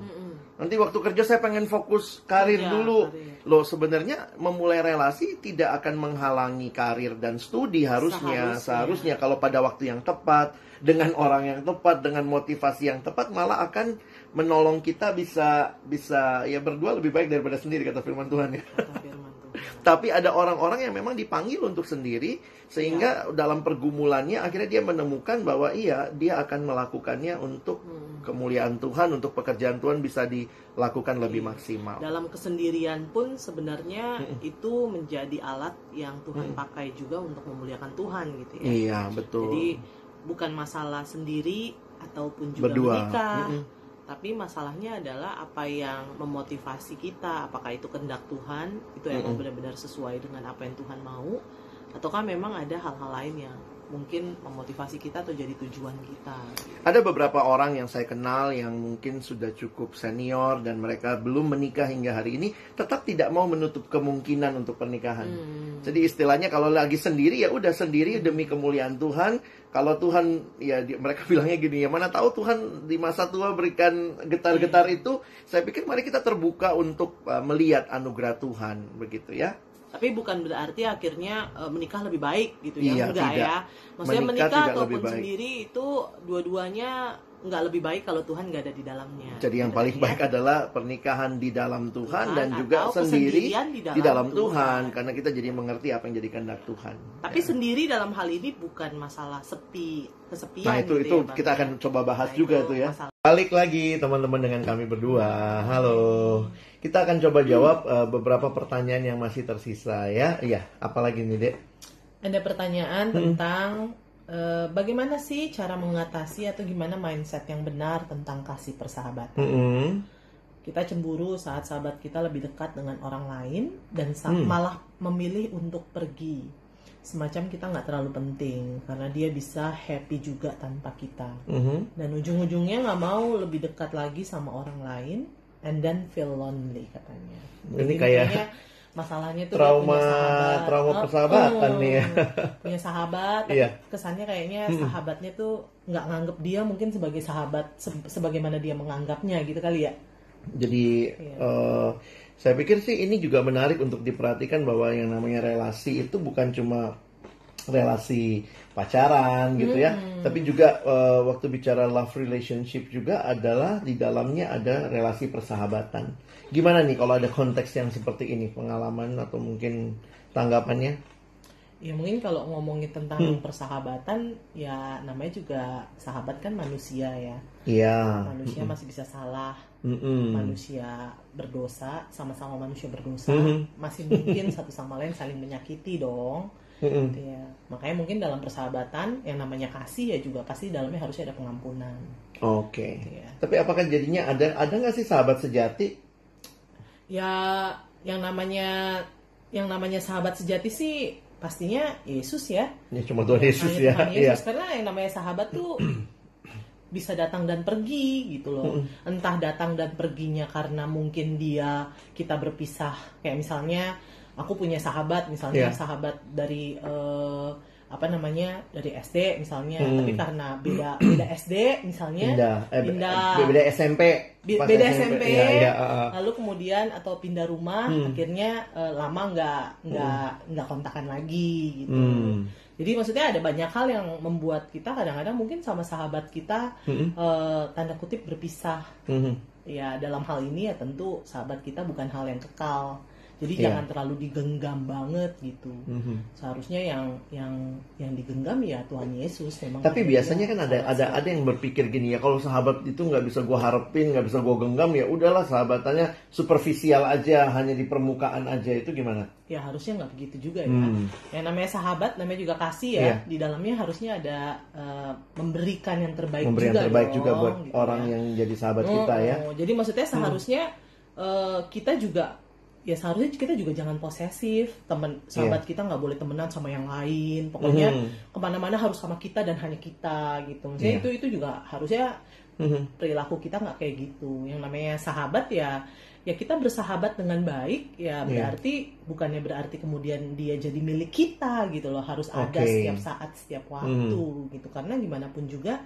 Nanti waktu kerja saya pengen fokus karir Iya, dulu. karir. Loh, sebenarnya memulai relasi tidak akan menghalangi karir dan studi harusnya. Seharusnya. Seharusnya kalau pada waktu yang tepat, dengan orang yang tepat, dengan motivasi yang tepat malah akan menolong kita bisa bisa ya berdua lebih baik daripada sendiri kata firman Tuhan ya. Kata firman Tuhan. Tapi ada orang-orang yang memang dipanggil untuk sendiri sehingga dalam pergumulannya akhirnya dia menemukan bahwa iya dia akan melakukannya untuk Hmm. kemuliaan Tuhan, untuk pekerjaan Tuhan bisa dilakukan lebih Iya. maksimal. Dalam kesendirian pun sebenarnya Mm-mm. itu menjadi alat yang Tuhan Mm. pakai juga untuk memuliakan Tuhan gitu ya. Iya, betul. Jadi bukan masalah sendiri ataupun juga Berdua. menikah, Mm-mm. Tapi masalahnya adalah apa yang memotivasi kita, apakah itu kehendak Tuhan, itu emang Mm-mm. benar-benar sesuai dengan apa yang Tuhan mau, ataukah memang ada hal-hal lain yang mungkin memotivasi kita atau jadi tujuan kita. Ada beberapa orang yang saya kenal yang mungkin sudah cukup senior dan mereka belum menikah hingga hari ini tetap tidak mau menutup kemungkinan untuk pernikahan. Hmm. Jadi istilahnya kalau lagi sendiri ya udah sendiri demi kemuliaan Tuhan. Kalau Tuhan ya di- mereka bilangnya gini ya mana tahu Tuhan di masa tua berikan getar-getar itu. Saya pikir mari kita terbuka untuk uh, melihat anugerah Tuhan begitu ya. Tapi bukan berarti akhirnya eh, menikah lebih baik gitu ya, Iya, enggak tidak. ya. Maksudnya Menikah menikah, ataupun sendiri itu dua-duanya nggak lebih baik kalau Tuhan nggak ada di dalamnya. Jadi yang Gitu paling ya. baik adalah pernikahan di dalam Tuhan Tuhan dan juga sendiri di dalam di dalam Tuhan. Tuhan karena kita jadi mengerti apa yang jadi kehendak Tuhan. Tapi sendiri dalam hal ini bukan masalah sepi, kesepian. Nah itu gitu itu ya, kita ya. akan coba bahas Nah, juga itu tuh ya. masalah. Balik lagi teman-teman dengan kami berdua. Halo. Kita akan coba jawab uh, beberapa pertanyaan yang masih tersisa ya. Iya, apalagi nih, Dek? Ada pertanyaan Hmm. tentang eh, bagaimana sih cara mengatasi atau gimana mindset yang benar tentang kasih persahabatan. Mm-mm. Kita cemburu saat sahabat kita lebih dekat dengan orang lain dan Hmm. malah memilih untuk pergi. Semacam kita nggak terlalu penting karena dia bisa happy juga tanpa kita. Mhm. Dan ujung-ujungnya nggak mau lebih dekat lagi sama orang lain and then feel lonely katanya. Ini Jadi kayak masalahnya tuh trauma- punya sahabat. trauma Oh, persahabatan oh, nih ya. punya sahabat, tapi Iya. kesannya kayaknya sahabatnya tuh nggak nganggep dia mungkin sebagai sahabat se- sebagaimana dia menganggapnya gitu kali ya. Jadi Iya. eh, saya pikir sih ini juga menarik untuk diperhatikan bahwa yang namanya relasi itu bukan cuma relasi pacaran gitu ya, Hmm. tapi juga eh, waktu bicara love relationship juga adalah di dalamnya ada relasi persahabatan. Gimana nih kalau ada konteks yang seperti ini, pengalaman atau mungkin tanggapannya? Ya mungkin kalau ngomongin tentang Hmm. persahabatan ya namanya juga sahabat kan manusia ya. Iya. Manusia masih bisa salah, Mm-mm. manusia berdosa, sama-sama manusia berdosa, Mhm. masih mungkin satu sama lain saling menyakiti dong. Gitu ya. Makanya mungkin dalam persahabatan yang namanya kasih ya juga pasti dalamnya harusnya ada pengampunan. Oke. Gitu ya. Tapi apakah jadinya ada ada nggak sih sahabat sejati? Ya yang namanya yang namanya sahabat sejati sih pastinya Yesus ya. Ya cuma Tuhan Yesus Hanya ya. Tuhan. Yesus karena yang namanya sahabat tuh bisa datang dan pergi gitu loh. Entah datang dan perginya karena mungkin dia kita berpisah kayak misalnya aku punya sahabat misalnya Iya. sahabat dari eh, apa namanya dari SD misalnya Hmm. tapi karena beda beda SD misalnya Pindah, eh, Pindah. beda SMP. Beda SMP, Iya, iya, uh, uh. lalu kemudian atau pindah rumah Hmm. akhirnya eh, lama nggak nggak nggak kontakan lagi gitu Hmm. jadi maksudnya ada banyak hal yang membuat kita kadang-kadang mungkin sama sahabat kita Hmm. eh, tanda kutip berpisah Hmm. ya dalam hal ini ya tentu sahabat kita bukan hal yang kekal jadi Iya. jangan terlalu digenggam banget gitu Hmm. seharusnya yang yang yang digenggam ya Tuhan Yesus memang Tapi biasanya kan ada ada ada yang berpikir gini ya kalau sahabat itu nggak bisa gua harapin nggak bisa gua genggam ya udahlah sahabatannya superficial aja hanya di permukaan aja itu gimana? ya harusnya nggak begitu juga ya Hmm. yang namanya sahabat namanya juga kasih ya Iya. di dalamnya harusnya ada eh, memberikan yang terbaik Memberi yang juga terbaik dong, juga buat gitu orang ya. yang jadi sahabat Oh, kita ya. oh. jadi maksudnya seharusnya eh, kita juga ya seharusnya kita juga jangan posesif teman sahabat kita nggak boleh temenan sama yang lain pokoknya Mhm. ke mana-mana harus sama kita dan hanya kita gitu maksudnya Iya. itu itu juga harusnya Mhm. perilaku kita nggak kayak gitu yang namanya sahabat ya ya kita bersahabat dengan baik ya Iya. berarti bukannya berarti kemudian dia jadi milik kita gitu loh harus ada Oke. setiap saat setiap waktu gitu karena gimana pun juga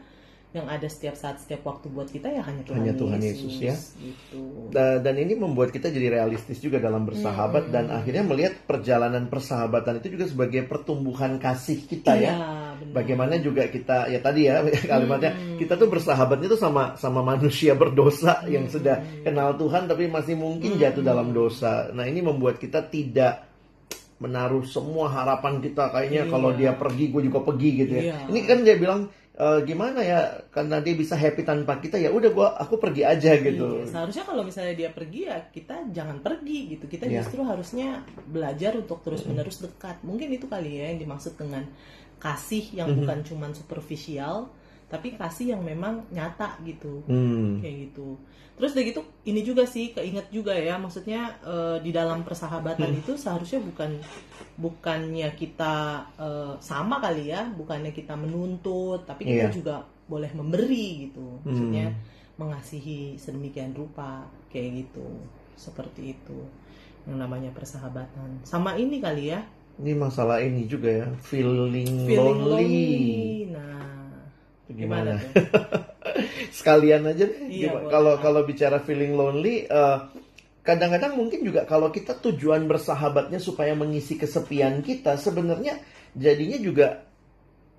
yang ada setiap saat setiap waktu buat kita ya hanya Tuhan, Hanya Tuhan Yesus, ya. gitu Da- dan ini membuat kita jadi realistis juga dalam bersahabat Hmm. dan akhirnya melihat perjalanan persahabatan itu juga sebagai pertumbuhan kasih kita ya. Iya, benar. Bagaimana juga kita ya tadi ya kalimatnya Hmm. kita tuh bersahabatnya tuh sama sama manusia berdosa yang Hmm. sudah kenal Tuhan tapi masih mungkin jatuh dalam dosa. Nah, ini membuat kita tidak menaruh semua harapan kita kayaknya Iya. kalau dia pergi gue juga pergi gitu ya. Iya. Ini kan dia bilang "E, gimana ya karena dia bisa happy tanpa kita ya udah gua aku pergi aja gitu. Iya, seharusnya kalau misalnya dia pergi ya kita jangan pergi gitu. Kita Iya. justru harusnya belajar untuk terus-menerus dekat. Mungkin itu kali ya yang dimaksud dengan kasih yang Mhm. bukan cuman superficial tapi kasih yang memang nyata gitu Hmm. kayak gitu terus udah gitu ini juga sih keinget juga ya maksudnya eh, di dalam persahabatan Hmm. itu seharusnya bukan bukannya kita eh, sama kali ya bukannya kita menuntut tapi kita Iya. juga boleh memberi gitu maksudnya Hmm. mengasihi sedemikian rupa kayak gitu seperti itu yang namanya persahabatan sama ini kali ya Ini masalah ini juga ya, feeling, feeling lonely. lonely nah gimana, Gimana? Sekalian aja deh. Iya. Kalau kalau bicara feeling lonely, eh, kadang-kadang mungkin juga kalau kita tujuan bersahabatnya supaya mengisi kesepian kita, sebenarnya jadinya juga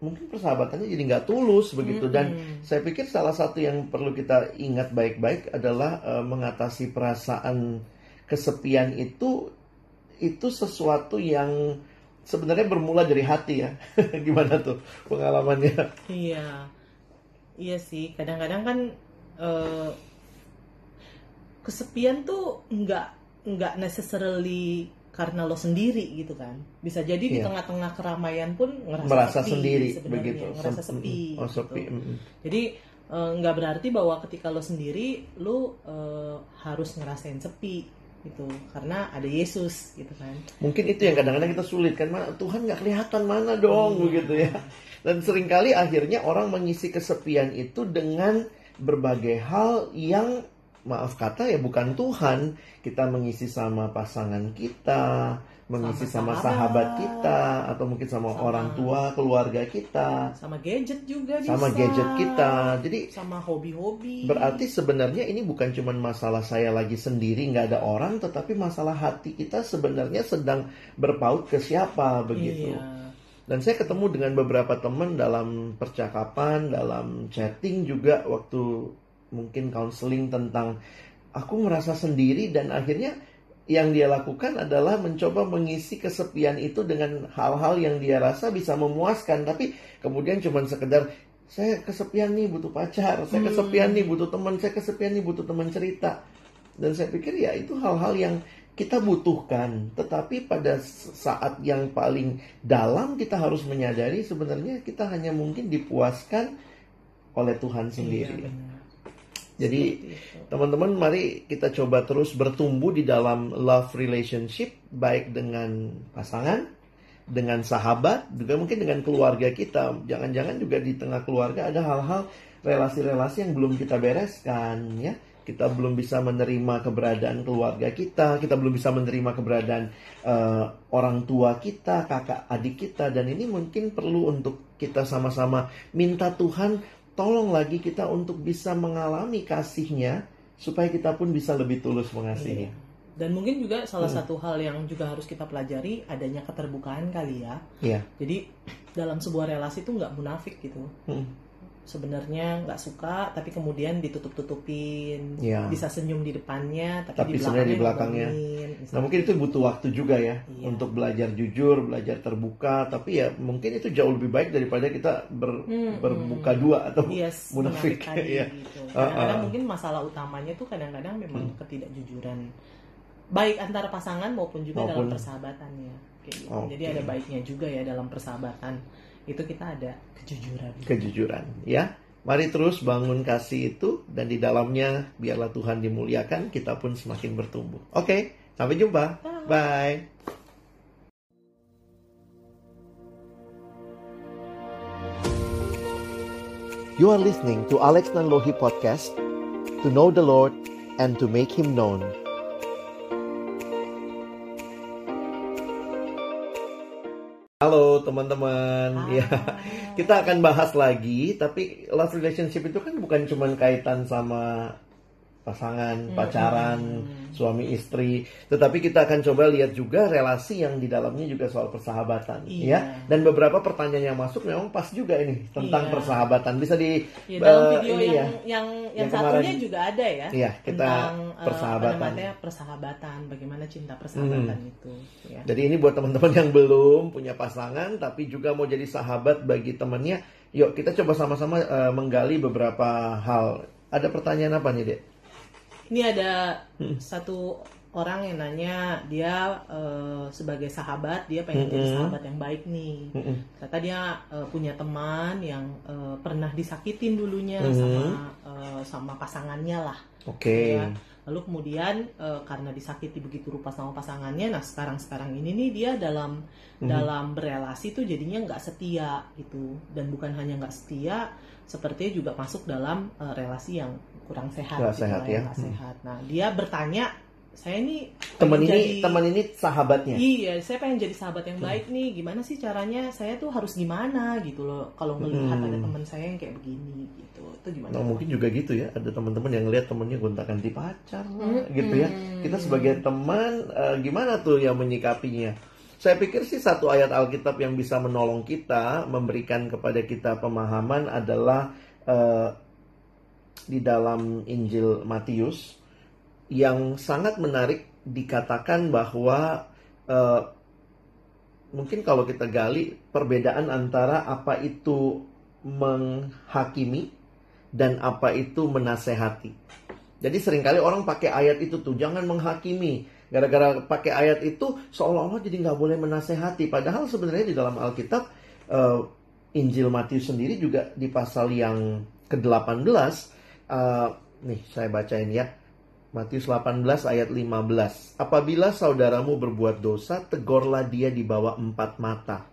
mungkin persahabatannya jadi nggak tulus begitu. Dan Mm-mm. saya pikir salah satu yang perlu kita ingat baik-baik adalah eh, mengatasi perasaan kesepian itu itu sesuatu yang sebenarnya bermula dari hati ya. Gimana tuh pengalamannya? Iya, iya sih. Kadang-kadang kan eh, kesepian tuh nggak nggak necessarily karena lo sendiri gitu kan. Bisa jadi di Iya. tengah-tengah keramaian pun ngerasa Merasa sepi sendiri sebenarnya, begitu. ngerasa Sem- sepi. Oh, sepi. gitu. mm-mm. Jadi eh, nggak berarti bahwa ketika lo sendiri lo eh, harus ngerasain sepi gitu karena ada Yesus gitu kan. Mungkin itu yang kadang-kadang kita sulit kan, "Ma, Tuhan nggak kelihatan mana dong Iya. begitu ya. Dan sering kali akhirnya orang mengisi kesepian itu dengan berbagai hal yang maaf kata ya bukan Tuhan. Kita mengisi sama pasangan kita, mengisi Sama sama, sahabat. sahabat kita, atau mungkin sama, Sama- orang tua, keluarga kita, Sama gadget juga sama bisa. gadget kita. Jadi Sama hobi-hobi. Berarti sebenarnya ini bukan cuma masalah saya lagi sendiri nggak ada orang, tetapi masalah hati kita sebenarnya sedang berpaut ke siapa begitu. Iya. Dan saya ketemu dengan beberapa teman dalam percakapan, dalam chatting juga waktu mungkin counseling tentang aku merasa sendiri dan akhirnya yang dia lakukan adalah mencoba mengisi kesepian itu dengan hal-hal yang dia rasa bisa memuaskan tapi kemudian cuma sekedar saya kesepian nih butuh pacar, saya Hmm. kesepian nih butuh teman, saya kesepian nih butuh teman cerita. Dan saya pikir ya itu hal-hal yang kita butuhkan, tetapi pada saat yang paling dalam kita harus menyadari sebenarnya kita hanya mungkin dipuaskan oleh Tuhan sendiri. Iya, benar. Jadi Seperti itu. teman-teman mari kita coba terus bertumbuh di dalam love relationship baik dengan pasangan, dengan sahabat, juga mungkin dengan keluarga kita. Jangan-jangan juga di tengah keluarga ada hal-hal relasi-relasi yang belum kita bereskan ya. Kita belum bisa menerima keberadaan keluarga kita, kita belum bisa menerima keberadaan eh, orang tua kita, kakak adik kita dan ini mungkin perlu untuk kita sama-sama minta Tuhan tolong lagi kita untuk bisa mengalami kasihnya supaya kita pun bisa lebih tulus mengasihi. Iya. Dan mungkin juga salah Hmm. satu hal yang juga harus kita pelajari adanya keterbukaan kali ya. Iya. Jadi dalam sebuah relasi itu nggak munafik gitu. Hmm. Sebenarnya nggak suka, tapi kemudian ditutup-tutupin. Iya. Bisa senyum di depannya, tapi, Tapi di sebenarnya belakangnya di belakangnya. ngomongin, Nah mungkin itu butuh waktu juga ya Iya. untuk belajar jujur, belajar terbuka. Tapi ya mungkin itu jauh lebih baik daripada kita ber- Hmm, berbuka hmm. dua atau Yes, munafik. tadi Iya. gitu. Ah, Kadang-kadang ah. mungkin masalah utamanya tuh kadang-kadang memang Hmm. ketidakjujuran. Baik antara pasangan maupun juga Maupun- dalam persahabatannya. Kayak gitu. Jadi ada baiknya juga ya dalam persahabatan. Itu kita ada kejujuran. kejujuran ya. Mari terus bangun kasih itu dan di dalamnya biarlah Tuhan dimuliakan, kita pun semakin bertumbuh. Oke, sampai jumpa. Bye. You are listening to Alex Nanlohi Podcast To know the Lord and to make Him known Halo teman-teman. Ya, kita akan bahas lagi tapi love relationship itu kan bukan cuma kaitan sama pasangan, Hmm. Suami istri, tetapi kita akan coba lihat juga relasi yang di dalamnya juga soal persahabatan, Iya. ya. Dan beberapa pertanyaan yang masuk memang pas juga ini tentang Iya. persahabatan. Bisa di Ya, dalam eh, video ini yang, ya. yang yang Yang satunya kemarin. juga ada ya. Iya, kita tentang eh, persahabatan. namanya, persahabatan, bagaimana cinta persahabatan Hmm. itu. Ya. Jadi ini buat teman-teman yang belum punya pasangan tapi juga mau jadi sahabat bagi temannya, yuk kita coba sama-sama eh, menggali beberapa hal. Ada pertanyaan apa nih, Dek? Ini ada Hmm. satu orang yang nanya dia uh, sebagai sahabat dia pengen jadi Mm-mm. sahabat yang baik nih. Mm-mm. Ternyata dia uh, punya teman yang uh, pernah disakitin dulunya Mhm. sama uh, sama pasangannya lah. Oke. Ya. Lalu kemudian uh, karena disakiti begitu rupa sama pasangannya, nah sekarang sekarang ini nih dia dalam Mhm. dalam berelasi tuh jadinya nggak setia gitu dan bukan hanya nggak setia, sepertinya juga masuk dalam uh, relasi yang kurang sehat, Nggak gitu sehat ya. nggak Hmm. sehat. Nah dia bertanya, saya ini Teman ini jadi- teman ini sahabatnya. Iya, saya pengen jadi sahabat Hmm. yang baik nih. Gimana sih caranya? Saya tuh harus gimana gitu loh. Kalau melihat Hmm. ada teman saya yang kayak begini gitu, itu gimana? Nah, mungkin juga gitu ya. Ada teman-teman yang lihat temennya gonta-ganti pacar lah, Mm-mm. gitu ya. Kita sebagai teman eh, gimana tuh yang menyikapinya? Saya pikir sih satu ayat Alkitab yang bisa menolong kita, memberikan kepada kita pemahaman adalah eh, di dalam Injil Matius yang sangat menarik dikatakan bahwa eh, mungkin kalau kita gali perbedaan antara apa itu menghakimi dan apa itu menasehati. Jadi sering kali orang pakai ayat itu tuh jangan menghakimi. Gara-gara pakai ayat itu seolah-olah jadi nggak boleh menasehati. Padahal sebenarnya di dalam Alkitab eh, Injil Matius sendiri juga di pasal yang ke-18 eh, nih saya bacain ya. Matius 18 ayat 15. Apabila saudaramu berbuat dosa, tegurlah dia di bawah empat mata.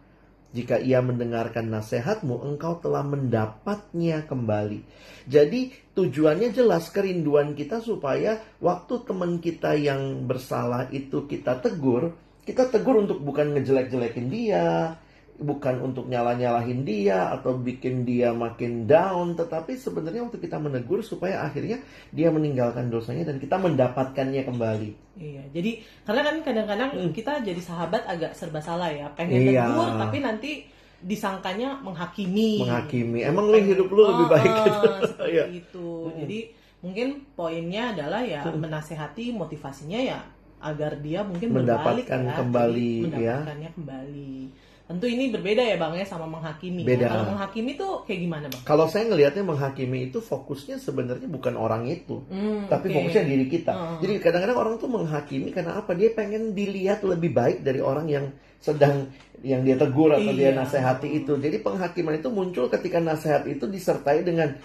Jika ia mendengarkan nasihatmu, engkau telah mendapatnya kembali. Jadi tujuannya jelas kerinduan kita supaya waktu teman kita yang bersalah itu kita tegur, kita tegur untuk bukan ngejelek-jelekin dia, bukan untuk nyala-nyalahin dia atau bikin dia makin down, tetapi sebenarnya untuk kita menegur supaya akhirnya dia meninggalkan dosanya dan kita mendapatkannya kembali. Iya, jadi karena kan kadang-kadang Hmm. kita jadi sahabat agak serba salah ya. Pengen Iya. tegur tapi nanti disangkanya menghakimi. Menghakimi. Emang lu hidup lu lebih Oh, baik oh, gitu. seperti Iya. itu. Mm-mm. Jadi mungkin poinnya adalah ya Mm. menasehati motivasinya ya agar dia mungkin Mendapatkan berbalik ya, kembali, jadi ya. mendapatkannya kembali. Tentu ini berbeda ya bang ya sama menghakimi. Beda. Kalau menghakimi tuh kayak gimana bang? Kalau saya ngelihatnya menghakimi itu fokusnya sebenarnya bukan orang itu, Hmm, tapi oke. fokusnya diri kita. Oh. Jadi kadang-kadang orang tuh menghakimi karena apa? Dia pengen dilihat lebih baik dari orang yang sedang yang dia tegur atau dia Iya. nasihati itu. Jadi penghakiman itu muncul ketika nasihat itu disertai dengan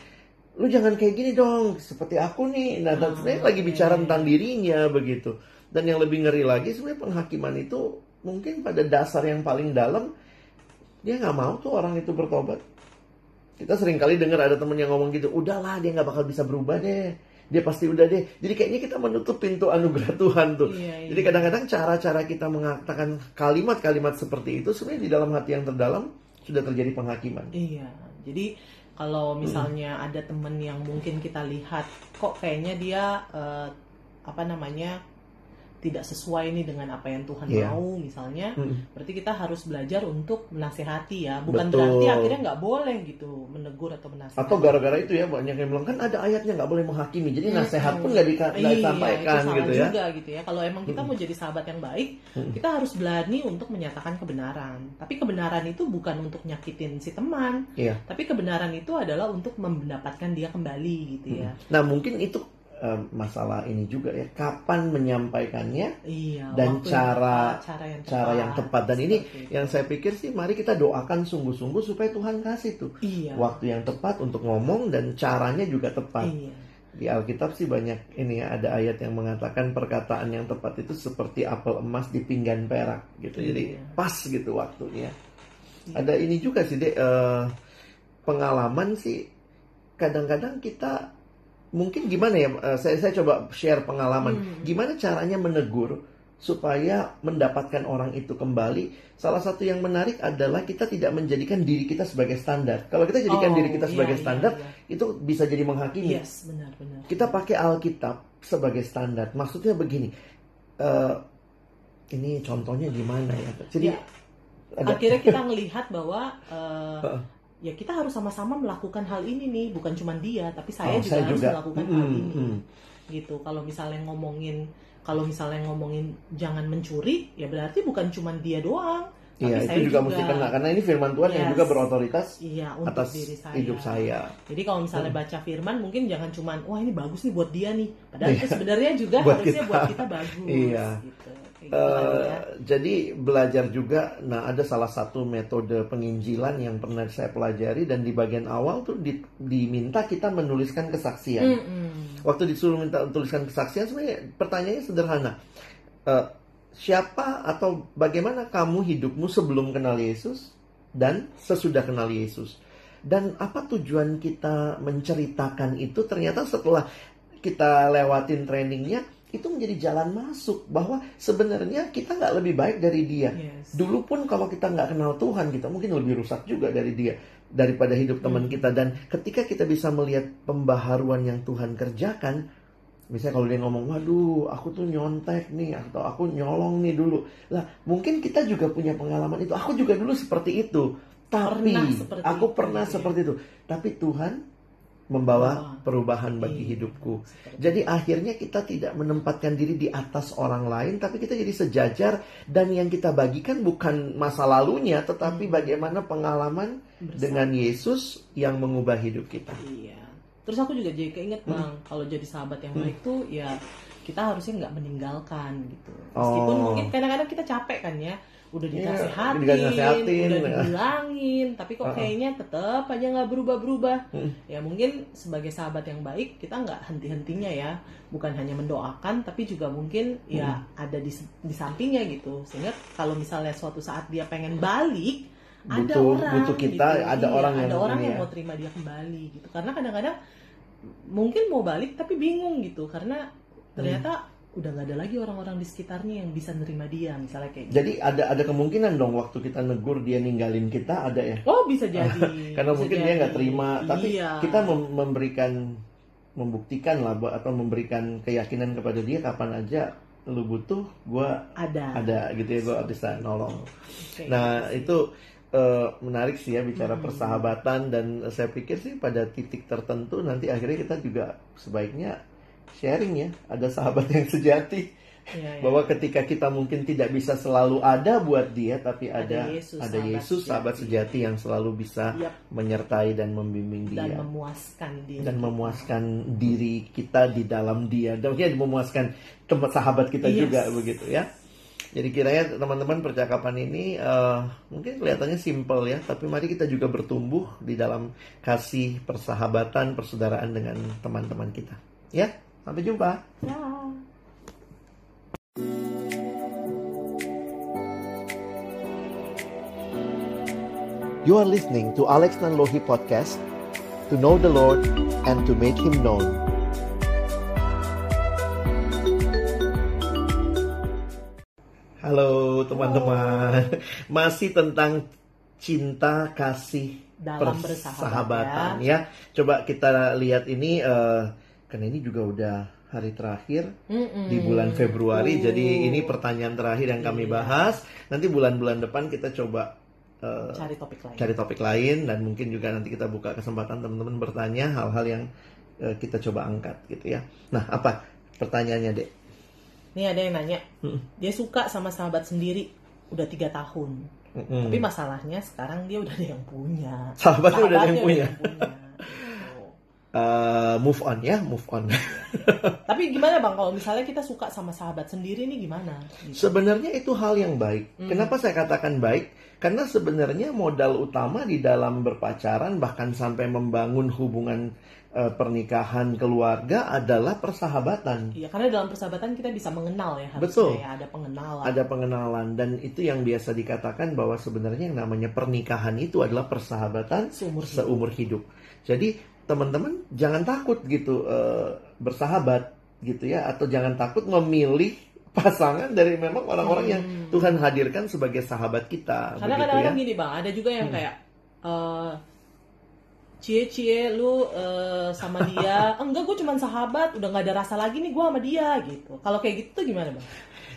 lu jangan kayak gini dong, seperti aku nih. Nah, Ah, sebenarnya lagi bicara tentang dirinya begitu. Dan yang lebih ngeri lagi sebenarnya penghakiman itu mungkin pada dasar yang paling dalam dia nggak mau tuh orang itu bertobat. Kita sering kali dengar ada temen yang ngomong gitu, udahlah dia nggak bakal bisa berubah deh. Dia pasti udah deh. Jadi kayaknya kita menutup pintu anugerah Tuhan tuh. Iya, Jadi iya. kadang-kadang cara-cara kita mengatakan kalimat-kalimat seperti itu sebenarnya di dalam hati yang terdalam sudah terjadi penghakiman. Iya, jadi kalau misalnya ada temen yang mungkin kita lihat kok kayaknya dia eh, apa namanya tidak sesuai nih dengan apa yang Tuhan Iya. mau misalnya, Mm. berarti kita harus belajar untuk menasehati ya, bukan Betul. berarti akhirnya nggak boleh gitu menegur atau menasehati. Atau gara-gara itu ya banyak yang bilang kan ada ayatnya nggak boleh menghakimi. Jadi Mm-mm. nasihat pun nggak dika- Iya, disampaikan itu salah gitu ya. juga gitu ya. Kalau emang kita mau jadi sahabat yang baik, Mm. kita harus berani untuk menyatakan kebenaran. Tapi kebenaran itu bukan untuk nyakitin si teman, Iya. tapi kebenaran itu adalah untuk mendapatkan dia kembali gitu ya. Nah mungkin itu masalah ini juga ya. Kapan menyampaikannya Iya. Dan waktu yang cara- tepat, cara yang tepat. cara yang tepat. Dan ini itu. yang saya pikir sih mari kita doakan sungguh-sungguh supaya Tuhan kasih tuh iya. waktu yang tepat untuk ngomong dan caranya juga tepat. Iya. Di Alkitab sih banyak ini ya ada ayat yang mengatakan perkataan yang tepat itu seperti apel emas di pinggan perak gitu. Jadi Iya. pas gitu waktunya. Iya. Ada ini juga sih deh eh, pengalaman sih kadang-kadang kita mungkin gimana ya eh, saya saya coba share pengalaman Hmm. gimana caranya menegur supaya mendapatkan orang itu kembali salah satu yang menarik adalah kita tidak menjadikan diri kita sebagai standar kalau kita jadikan Oh, diri kita iya, sebagai iya, standar iya. itu bisa jadi menghakimi Yes, benar-benar. kita pakai Alkitab sebagai standar. Maksudnya begini, eh, ini contohnya gimana ya? Jadi Ya. ada Akhirnya kita melihat bahwa Heeh. Ya kita harus sama-sama melakukan hal ini nih, bukan cuma dia, tapi saya Oh, juga saya harus juga. melakukan Mm, hal ini. mm. Gitu. Kalau misalnya ngomongin kalau misalnya ngomongin jangan mencuri, ya berarti bukan cuma dia doang, Tapi Iya, saya itu juga, mesti kena karena ini firman Tuhan yang Yes. juga berotoritas Iya, untuk atas diri saya. hidup saya. Jadi kalau misalnya Hmm. baca firman mungkin jangan cuman wah ini bagus nih buat dia nih. Padahal itu sebenarnya juga Buat harusnya kita. buat kita bagus Iya. gitu. Gitu Eh, ya. jadi belajar juga, nah ada salah satu metode penginjilan yang pernah saya pelajari dan di bagian awal tuh di- diminta kita menuliskan kesaksian. Mm-mm. Waktu disuruh minta tuliskan kesaksian sebenarnya pertanyaannya sederhana. Eh, siapa atau bagaimana kamu hidupmu sebelum kenal Yesus dan sesudah kenal Yesus? Dan apa tujuan kita menceritakan itu? Ternyata setelah kita lewatin trainingnya itu menjadi jalan masuk bahwa sebenarnya kita nggak lebih baik dari dia. Yes. Dulu pun kalau kita nggak kenal Tuhan, kita mungkin lebih rusak juga dari dia daripada hidup teman kita. Dan ketika kita bisa melihat pembaharuan yang Tuhan kerjakan, misalnya kalau dia ngomong, waduh, aku tuh nyontek nih, atau aku nyolong nih dulu. Lah, mungkin kita juga punya pengalaman itu. Aku juga dulu seperti itu. Tapi, Pernah seperti aku itu, pernah ya. seperti itu. Tapi Tuhan membawa Membawa. perubahan bagi hidupku. Jadi akhirnya kita tidak menempatkan diri di atas orang lain, tapi kita jadi sejajar dan yang kita bagikan bukan masa lalunya, tetapi bagaimana pengalaman Bersama. dengan Yesus yang mengubah hidup kita. Iya. Terus aku juga jadi keinget Hmm. bang, kalau jadi sahabat yang baik tuh ya kita harusnya nggak meninggalkan gitu. Meskipun Oh. mungkin kadang-kadang kita capek kan ya, udah Iya, dinasehatin, dinasehatin, udah ya. dibilangin, tapi kok kayaknya tetap aja nggak berubah-berubah. Hmm. Ya mungkin sebagai sahabat yang baik kita nggak henti-hentinya ya, bukan hanya mendoakan, tapi juga mungkin ya Hmm. ada di di sampingnya gitu. Sehingga kalau misalnya suatu saat dia pengen balik, ada Butuh- orang butuh kita, ada Iya, orang yang ada orang yang ya. mau terima dia kembali gitu karena kadang-kadang mungkin mau balik tapi bingung gitu karena ternyata udah nggak ada lagi orang-orang di sekitarnya yang bisa nerima dia misalnya kayak gitu. Jadi ada ada kemungkinan dong waktu kita negur dia ninggalin kita ada ya. oh bisa jadi Karena bisa mungkin dia jadi. nggak terima, tapi Iya. kita mem- memberikan membuktikan lah atau memberikan keyakinan kepada dia kapan aja lu butuh, gua ada ada gitu ya, gua bisa nolong. Kayak Nah itu eh, menarik sih ya bicara Hmm. persahabatan dan saya pikir sih pada titik tertentu nanti akhirnya kita juga sebaiknya sharing ya. Ada sahabat yang sejati. Iya, iya. bahwa ketika kita mungkin tidak bisa selalu ada buat dia tapi Ada ada Yesus, ada sahabat Yesus sahabat sejati. sejati yang selalu bisa Yap, menyertai dan membimbing dan dia. memuaskan diri dan memuaskan diri kita di dalam dia. Dan mungkin memuaskan tempat sahabat kita Yes. juga begitu ya. Jadi kiranya teman-teman percakapan ini eh, mungkin kelihatannya simple ya tapi mari kita juga bertumbuh di dalam kasih persahabatan persaudaraan dengan teman-teman kita. Ya sampai jumpa. Ya. You are listening to Alex Nanlohi Podcast To know the Lord and to make Him known. Halo teman-teman. Masih tentang cinta kasih Dalam persahabatan bersahabat, ya. Coba kita lihat ini eh, karena ini juga udah hari terakhir Mm-mm. di bulan Februari. Uh, Jadi ini pertanyaan terakhir yang kami Iya. bahas. Nanti bulan-bulan depan kita coba eh, cari topik lain cari topik lain dan mungkin juga nanti kita buka kesempatan teman-teman bertanya hal-hal yang eh, kita coba angkat gitu ya. Nah, apa pertanyaannya, Dek? nih ada yang nanya dia suka sama sahabat sendiri udah tiga tahun Mm-mm. Tapi masalahnya sekarang dia udah ada yang punya. Sahabatnya udah ada yang punya. Gitu. Eh, move on ya, move on. Tapi gimana bang kalau misalnya kita suka sama sahabat sendiri nih gimana? Gitu. Sebenarnya itu hal yang baik. Hmm. Kenapa saya katakan baik? Karena sebenarnya modal utama di dalam berpacaran bahkan sampai membangun hubungan eh, pernikahan keluarga adalah persahabatan. Iya karena dalam persahabatan kita bisa mengenal ya Betul. ya ada pengenalan. Ada pengenalan dan itu yang biasa dikatakan bahwa sebenarnya yang namanya pernikahan itu adalah persahabatan seumur hidup. seumur hidup. Jadi teman-teman jangan takut gitu eh, bersahabat gitu ya atau jangan takut memilih pasangan dari memang orang-orang yang Hmm. Tuhan hadirkan sebagai sahabat kita Karena ya. kadang-kadang gini bang, ada juga yang Hmm. kayak eh cie cie lu eh, sama dia, enggak gue cuman sahabat, udah nggak ada rasa lagi nih gue sama dia gitu. Kalau kayak gitu tuh gimana bang?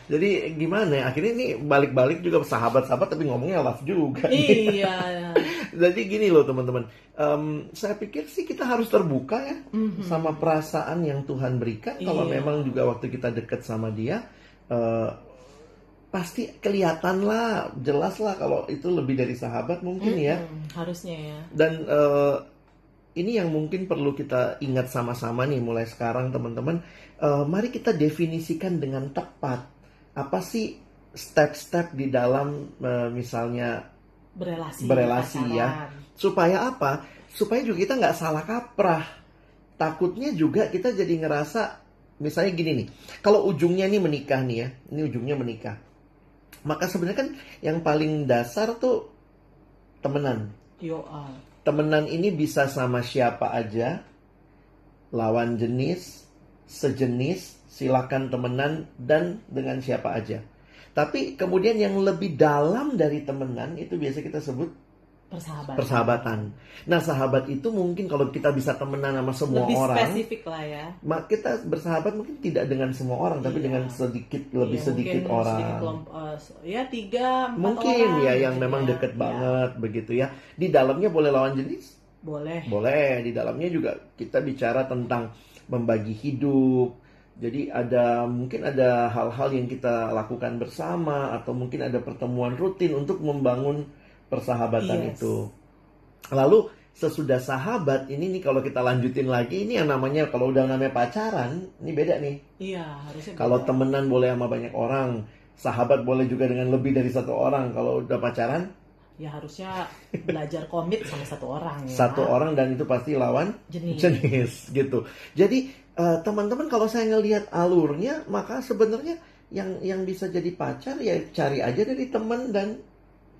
Jadi gimana ya akhirnya ini balik-balik juga sahabat-sahabat tapi ngomongnya love juga. iya. Jadi gini loh teman-teman, Em, saya pikir sih kita harus terbuka ya Mhm. sama perasaan yang Tuhan berikan. Kalau Iya. memang juga waktu kita deket sama dia, eh, pasti kelihatan lah, jelas lah kalau itu lebih dari sahabat mungkin ya. Mm-mm, harusnya ya Dan eh, ini yang mungkin perlu kita ingat sama-sama nih mulai sekarang teman-teman. Eh, mari kita definisikan dengan tepat apa sih step-step di dalam eh, misalnya berelasi Berelasi, ya. supaya apa? Supaya juga kita nggak salah kaprah. Takutnya juga kita jadi ngerasa misalnya gini nih, kalau ujungnya nih menikah nih ya, ini ujungnya menikah. Maka sebenarnya kan yang paling dasar tuh temenan. yo ah. Temenan ini bisa sama siapa aja, lawan jenis, sejenis, silakan temenan dan dengan siapa aja. Tapi kemudian yang lebih dalam dari temenan itu biasa kita sebut persahabatan persahabatan. Nah, sahabat itu mungkin kalau kita bisa temenan sama semua lebih orang, spesifik lah ya mak kita bersahabat mungkin tidak dengan semua orang, tapi Iya. dengan sedikit lebih Iya, sedikit mungkin orang. sedikit kelomp- eh, ya tiga empat mungkin orang ya yang gitu memang ya. deket Ya, banget begitu ya. Di dalamnya boleh lawan jenis, boleh boleh. Di dalamnya juga kita bicara tentang membagi hidup. Jadi ada mungkin ada hal-hal yang kita lakukan bersama atau mungkin ada pertemuan rutin untuk membangun persahabatan Yes. itu. Lalu sesudah sahabat ini nih kalau kita lanjutin lagi ini yang namanya kalau udah namanya pacaran ini beda nih. iya harusnya Kalau beda. temenan boleh sama banyak orang, sahabat boleh juga dengan lebih dari satu orang. Kalau udah pacaran ya harusnya belajar komit sama satu orang ya satu orang dan itu pasti lawan jenis jenis gitu. Jadi eh, teman-teman kalau saya ngelihat alurnya maka sebenarnya yang yang bisa jadi pacar ya cari aja dari teman dan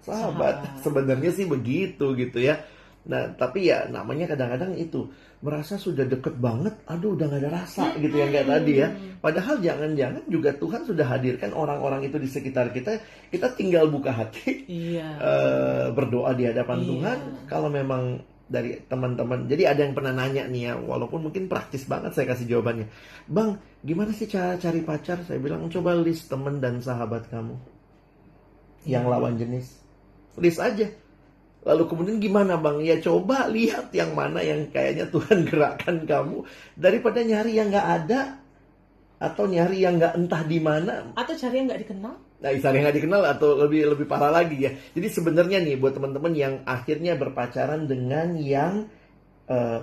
sahabat. Sahabat. Sebenarnya sih begitu gitu ya. Nah tapi ya namanya kadang-kadang itu merasa sudah deket banget, aduh udah gak ada rasa gitu yang kayak tadi ya. Padahal jangan-jangan juga Tuhan sudah hadirkan orang-orang itu di sekitar kita, kita tinggal buka hati iya eh, berdoa di hadapan Iya. Tuhan kalau memang dari teman-teman. Jadi ada yang pernah nanya nih ya, walaupun mungkin praktis banget saya kasih jawabannya. Bang, gimana sih cara cari pacar? Saya bilang coba list teman dan sahabat kamu yang lawan jenis. List aja. Lalu kemudian gimana bang? Ya coba lihat yang mana yang kayaknya Tuhan gerakkan kamu daripada nyari yang nggak ada atau nyari yang nggak entah di mana atau cari yang nggak dikenal Nah, saling nggak dikenal atau lebih lebih parah lagi ya. Jadi sebenarnya nih buat teman-teman yang akhirnya berpacaran dengan yang eh,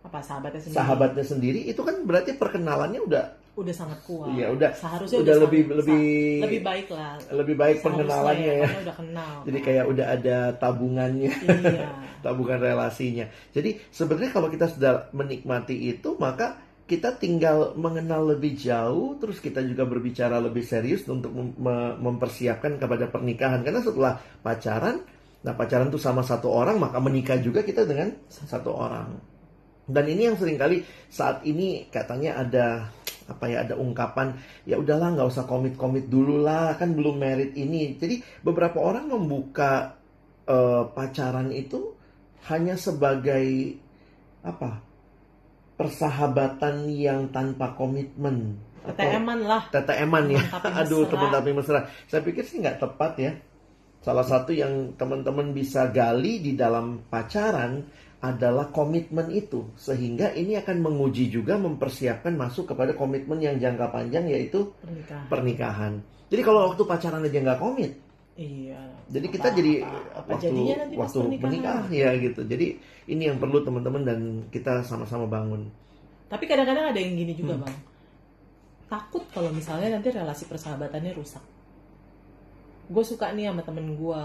apa sahabatnya sendiri sahabatnya sendiri, itu kan berarti perkenalannya udah udah sangat kuat Iya, udah- seharusnya udah udah, lebih sangat- lebih lebih baik lah lebih baik Seharusnya pengenalannya ya. udah kenal Jadi kayak udah ada tabungannya, iya tabungan relasinya. Jadi sebenarnya kalau kita sudah menikmati itu, maka kita tinggal mengenal lebih jauh, terus kita juga berbicara lebih serius untuk mem- me- mempersiapkan kepada pernikahan. Karena setelah pacaran, nah pacaran tuh sama satu orang, maka menikah juga kita dengan satu orang. Dan ini yang sering kali saat ini katanya ada apa ya ada ungkapan ya udahlah nggak usah komit-komit dulu lah kan belum merit ini. Jadi beberapa orang membuka eh, pacaran itu hanya sebagai apa persahabatan yang tanpa komitmen TTM-an lah TTM-an ya. Tapi Aduh, teman tapi mesra. Saya pikir sih nggak tepat ya. Salah satu yang teman-teman bisa gali di dalam pacaran adalah komitmen itu. Sehingga ini akan menguji juga mempersiapkan masuk kepada komitmen yang jangka panjang yaitu pernikahan pernikahan. Jadi kalau waktu pacaran aja nggak komit, iya jadi kita Apa- jadi apa- apa waktu jadinya nanti waktu menikah ya gitu. Jadi ini yang perlu teman-teman dan kita sama-sama bangun. tapi kadang-kadang ada yang gini juga Hmm. bang takut kalau misalnya nanti relasi persahabatannya rusak gue suka nih sama temen gue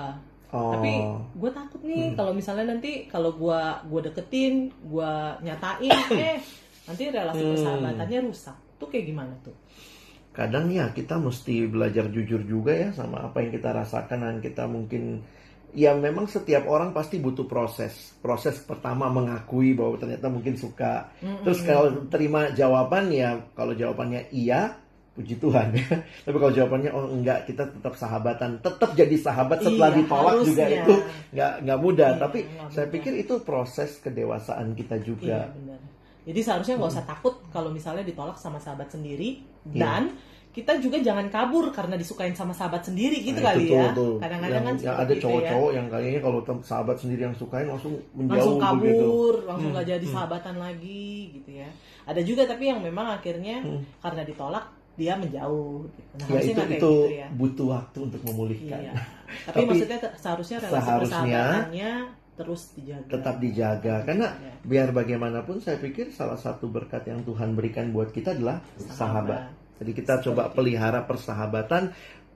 Oh, tapi gue takut nih Hmm. kalau misalnya nanti kalau gue gue deketin gue nyatain eh nanti relasi Hmm. persahabatannya rusak tuh kayak gimana tuh kadang ya kita mesti belajar jujur juga ya sama apa yang kita rasakan dan kita mungkin ya memang setiap orang pasti butuh proses. Proses pertama mengakui bahwa ternyata mungkin suka. Mm-mm. terus kalau terima jawaban ya kalau jawabannya iya puji Tuhan. Tapi kalau jawabannya oh enggak kita tetap sahabatan. Tetap jadi sahabat setelah Iya, ditolak juga harusnya. itu nggak nggak mudah. Iya, tapi nggak saya mudah. pikir itu proses kedewasaan kita iya juga benar jadi seharusnya nggak usah takut kalau misalnya ditolak sama sahabat sendiri Iya. dan kita juga jangan kabur karena disukain sama sahabat sendiri gitu Nah, kali itu tuh, ya tuh. kadang-kadang yang, kan yang ada itu ya. cowok-cowok yang kayaknya kalau sahabat sendiri yang sukain langsung menjauh langsung begitu. kabur, langsung Hmm, nggak jadi hmm. sahabatan lagi gitu ya. Ada juga tapi yang memang akhirnya Hmm. karena ditolak dia menjauh gitu. Nah, ya itu itu gitu ya. butuh waktu untuk memulihkan. Iya. Tapi, Tapi maksudnya seharusnya relasi seharusnya persahabatannya terus dijaga. Tetap dijaga karena Dijaga. biar bagaimanapun saya pikir salah satu berkat yang Tuhan berikan buat kita adalah sahabat. Jadi kita coba pelihara persahabatan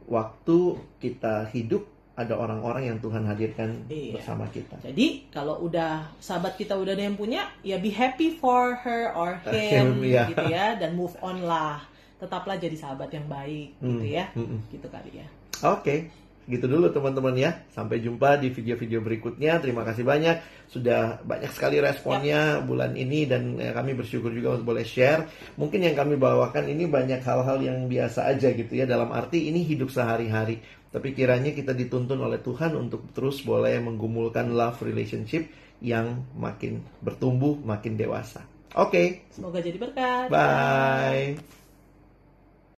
waktu kita hidup ada orang-orang yang Tuhan hadirkan Iya. bersama kita. Jadi kalau udah sahabat kita udah ada yang punya, ya be happy for her or him Him, iya. gitu ya, dan move on lah. Tetaplah jadi sahabat yang baik Hmm, gitu ya, hmm, gitu kali ya. Oke, gitu dulu teman-teman ya. Sampai jumpa di video-video berikutnya. Terima kasih banyak sudah banyak sekali responnya bulan ini dan eh, kami bersyukur juga untuk boleh share. Mungkin yang kami bawakan ini banyak hal-hal yang biasa aja gitu ya dalam arti ini hidup sehari-hari. Tapi kiranya kita dituntun oleh Tuhan untuk terus boleh menggumulkan love relationship yang makin bertumbuh, makin dewasa. Oke, Semoga jadi berkat. bye.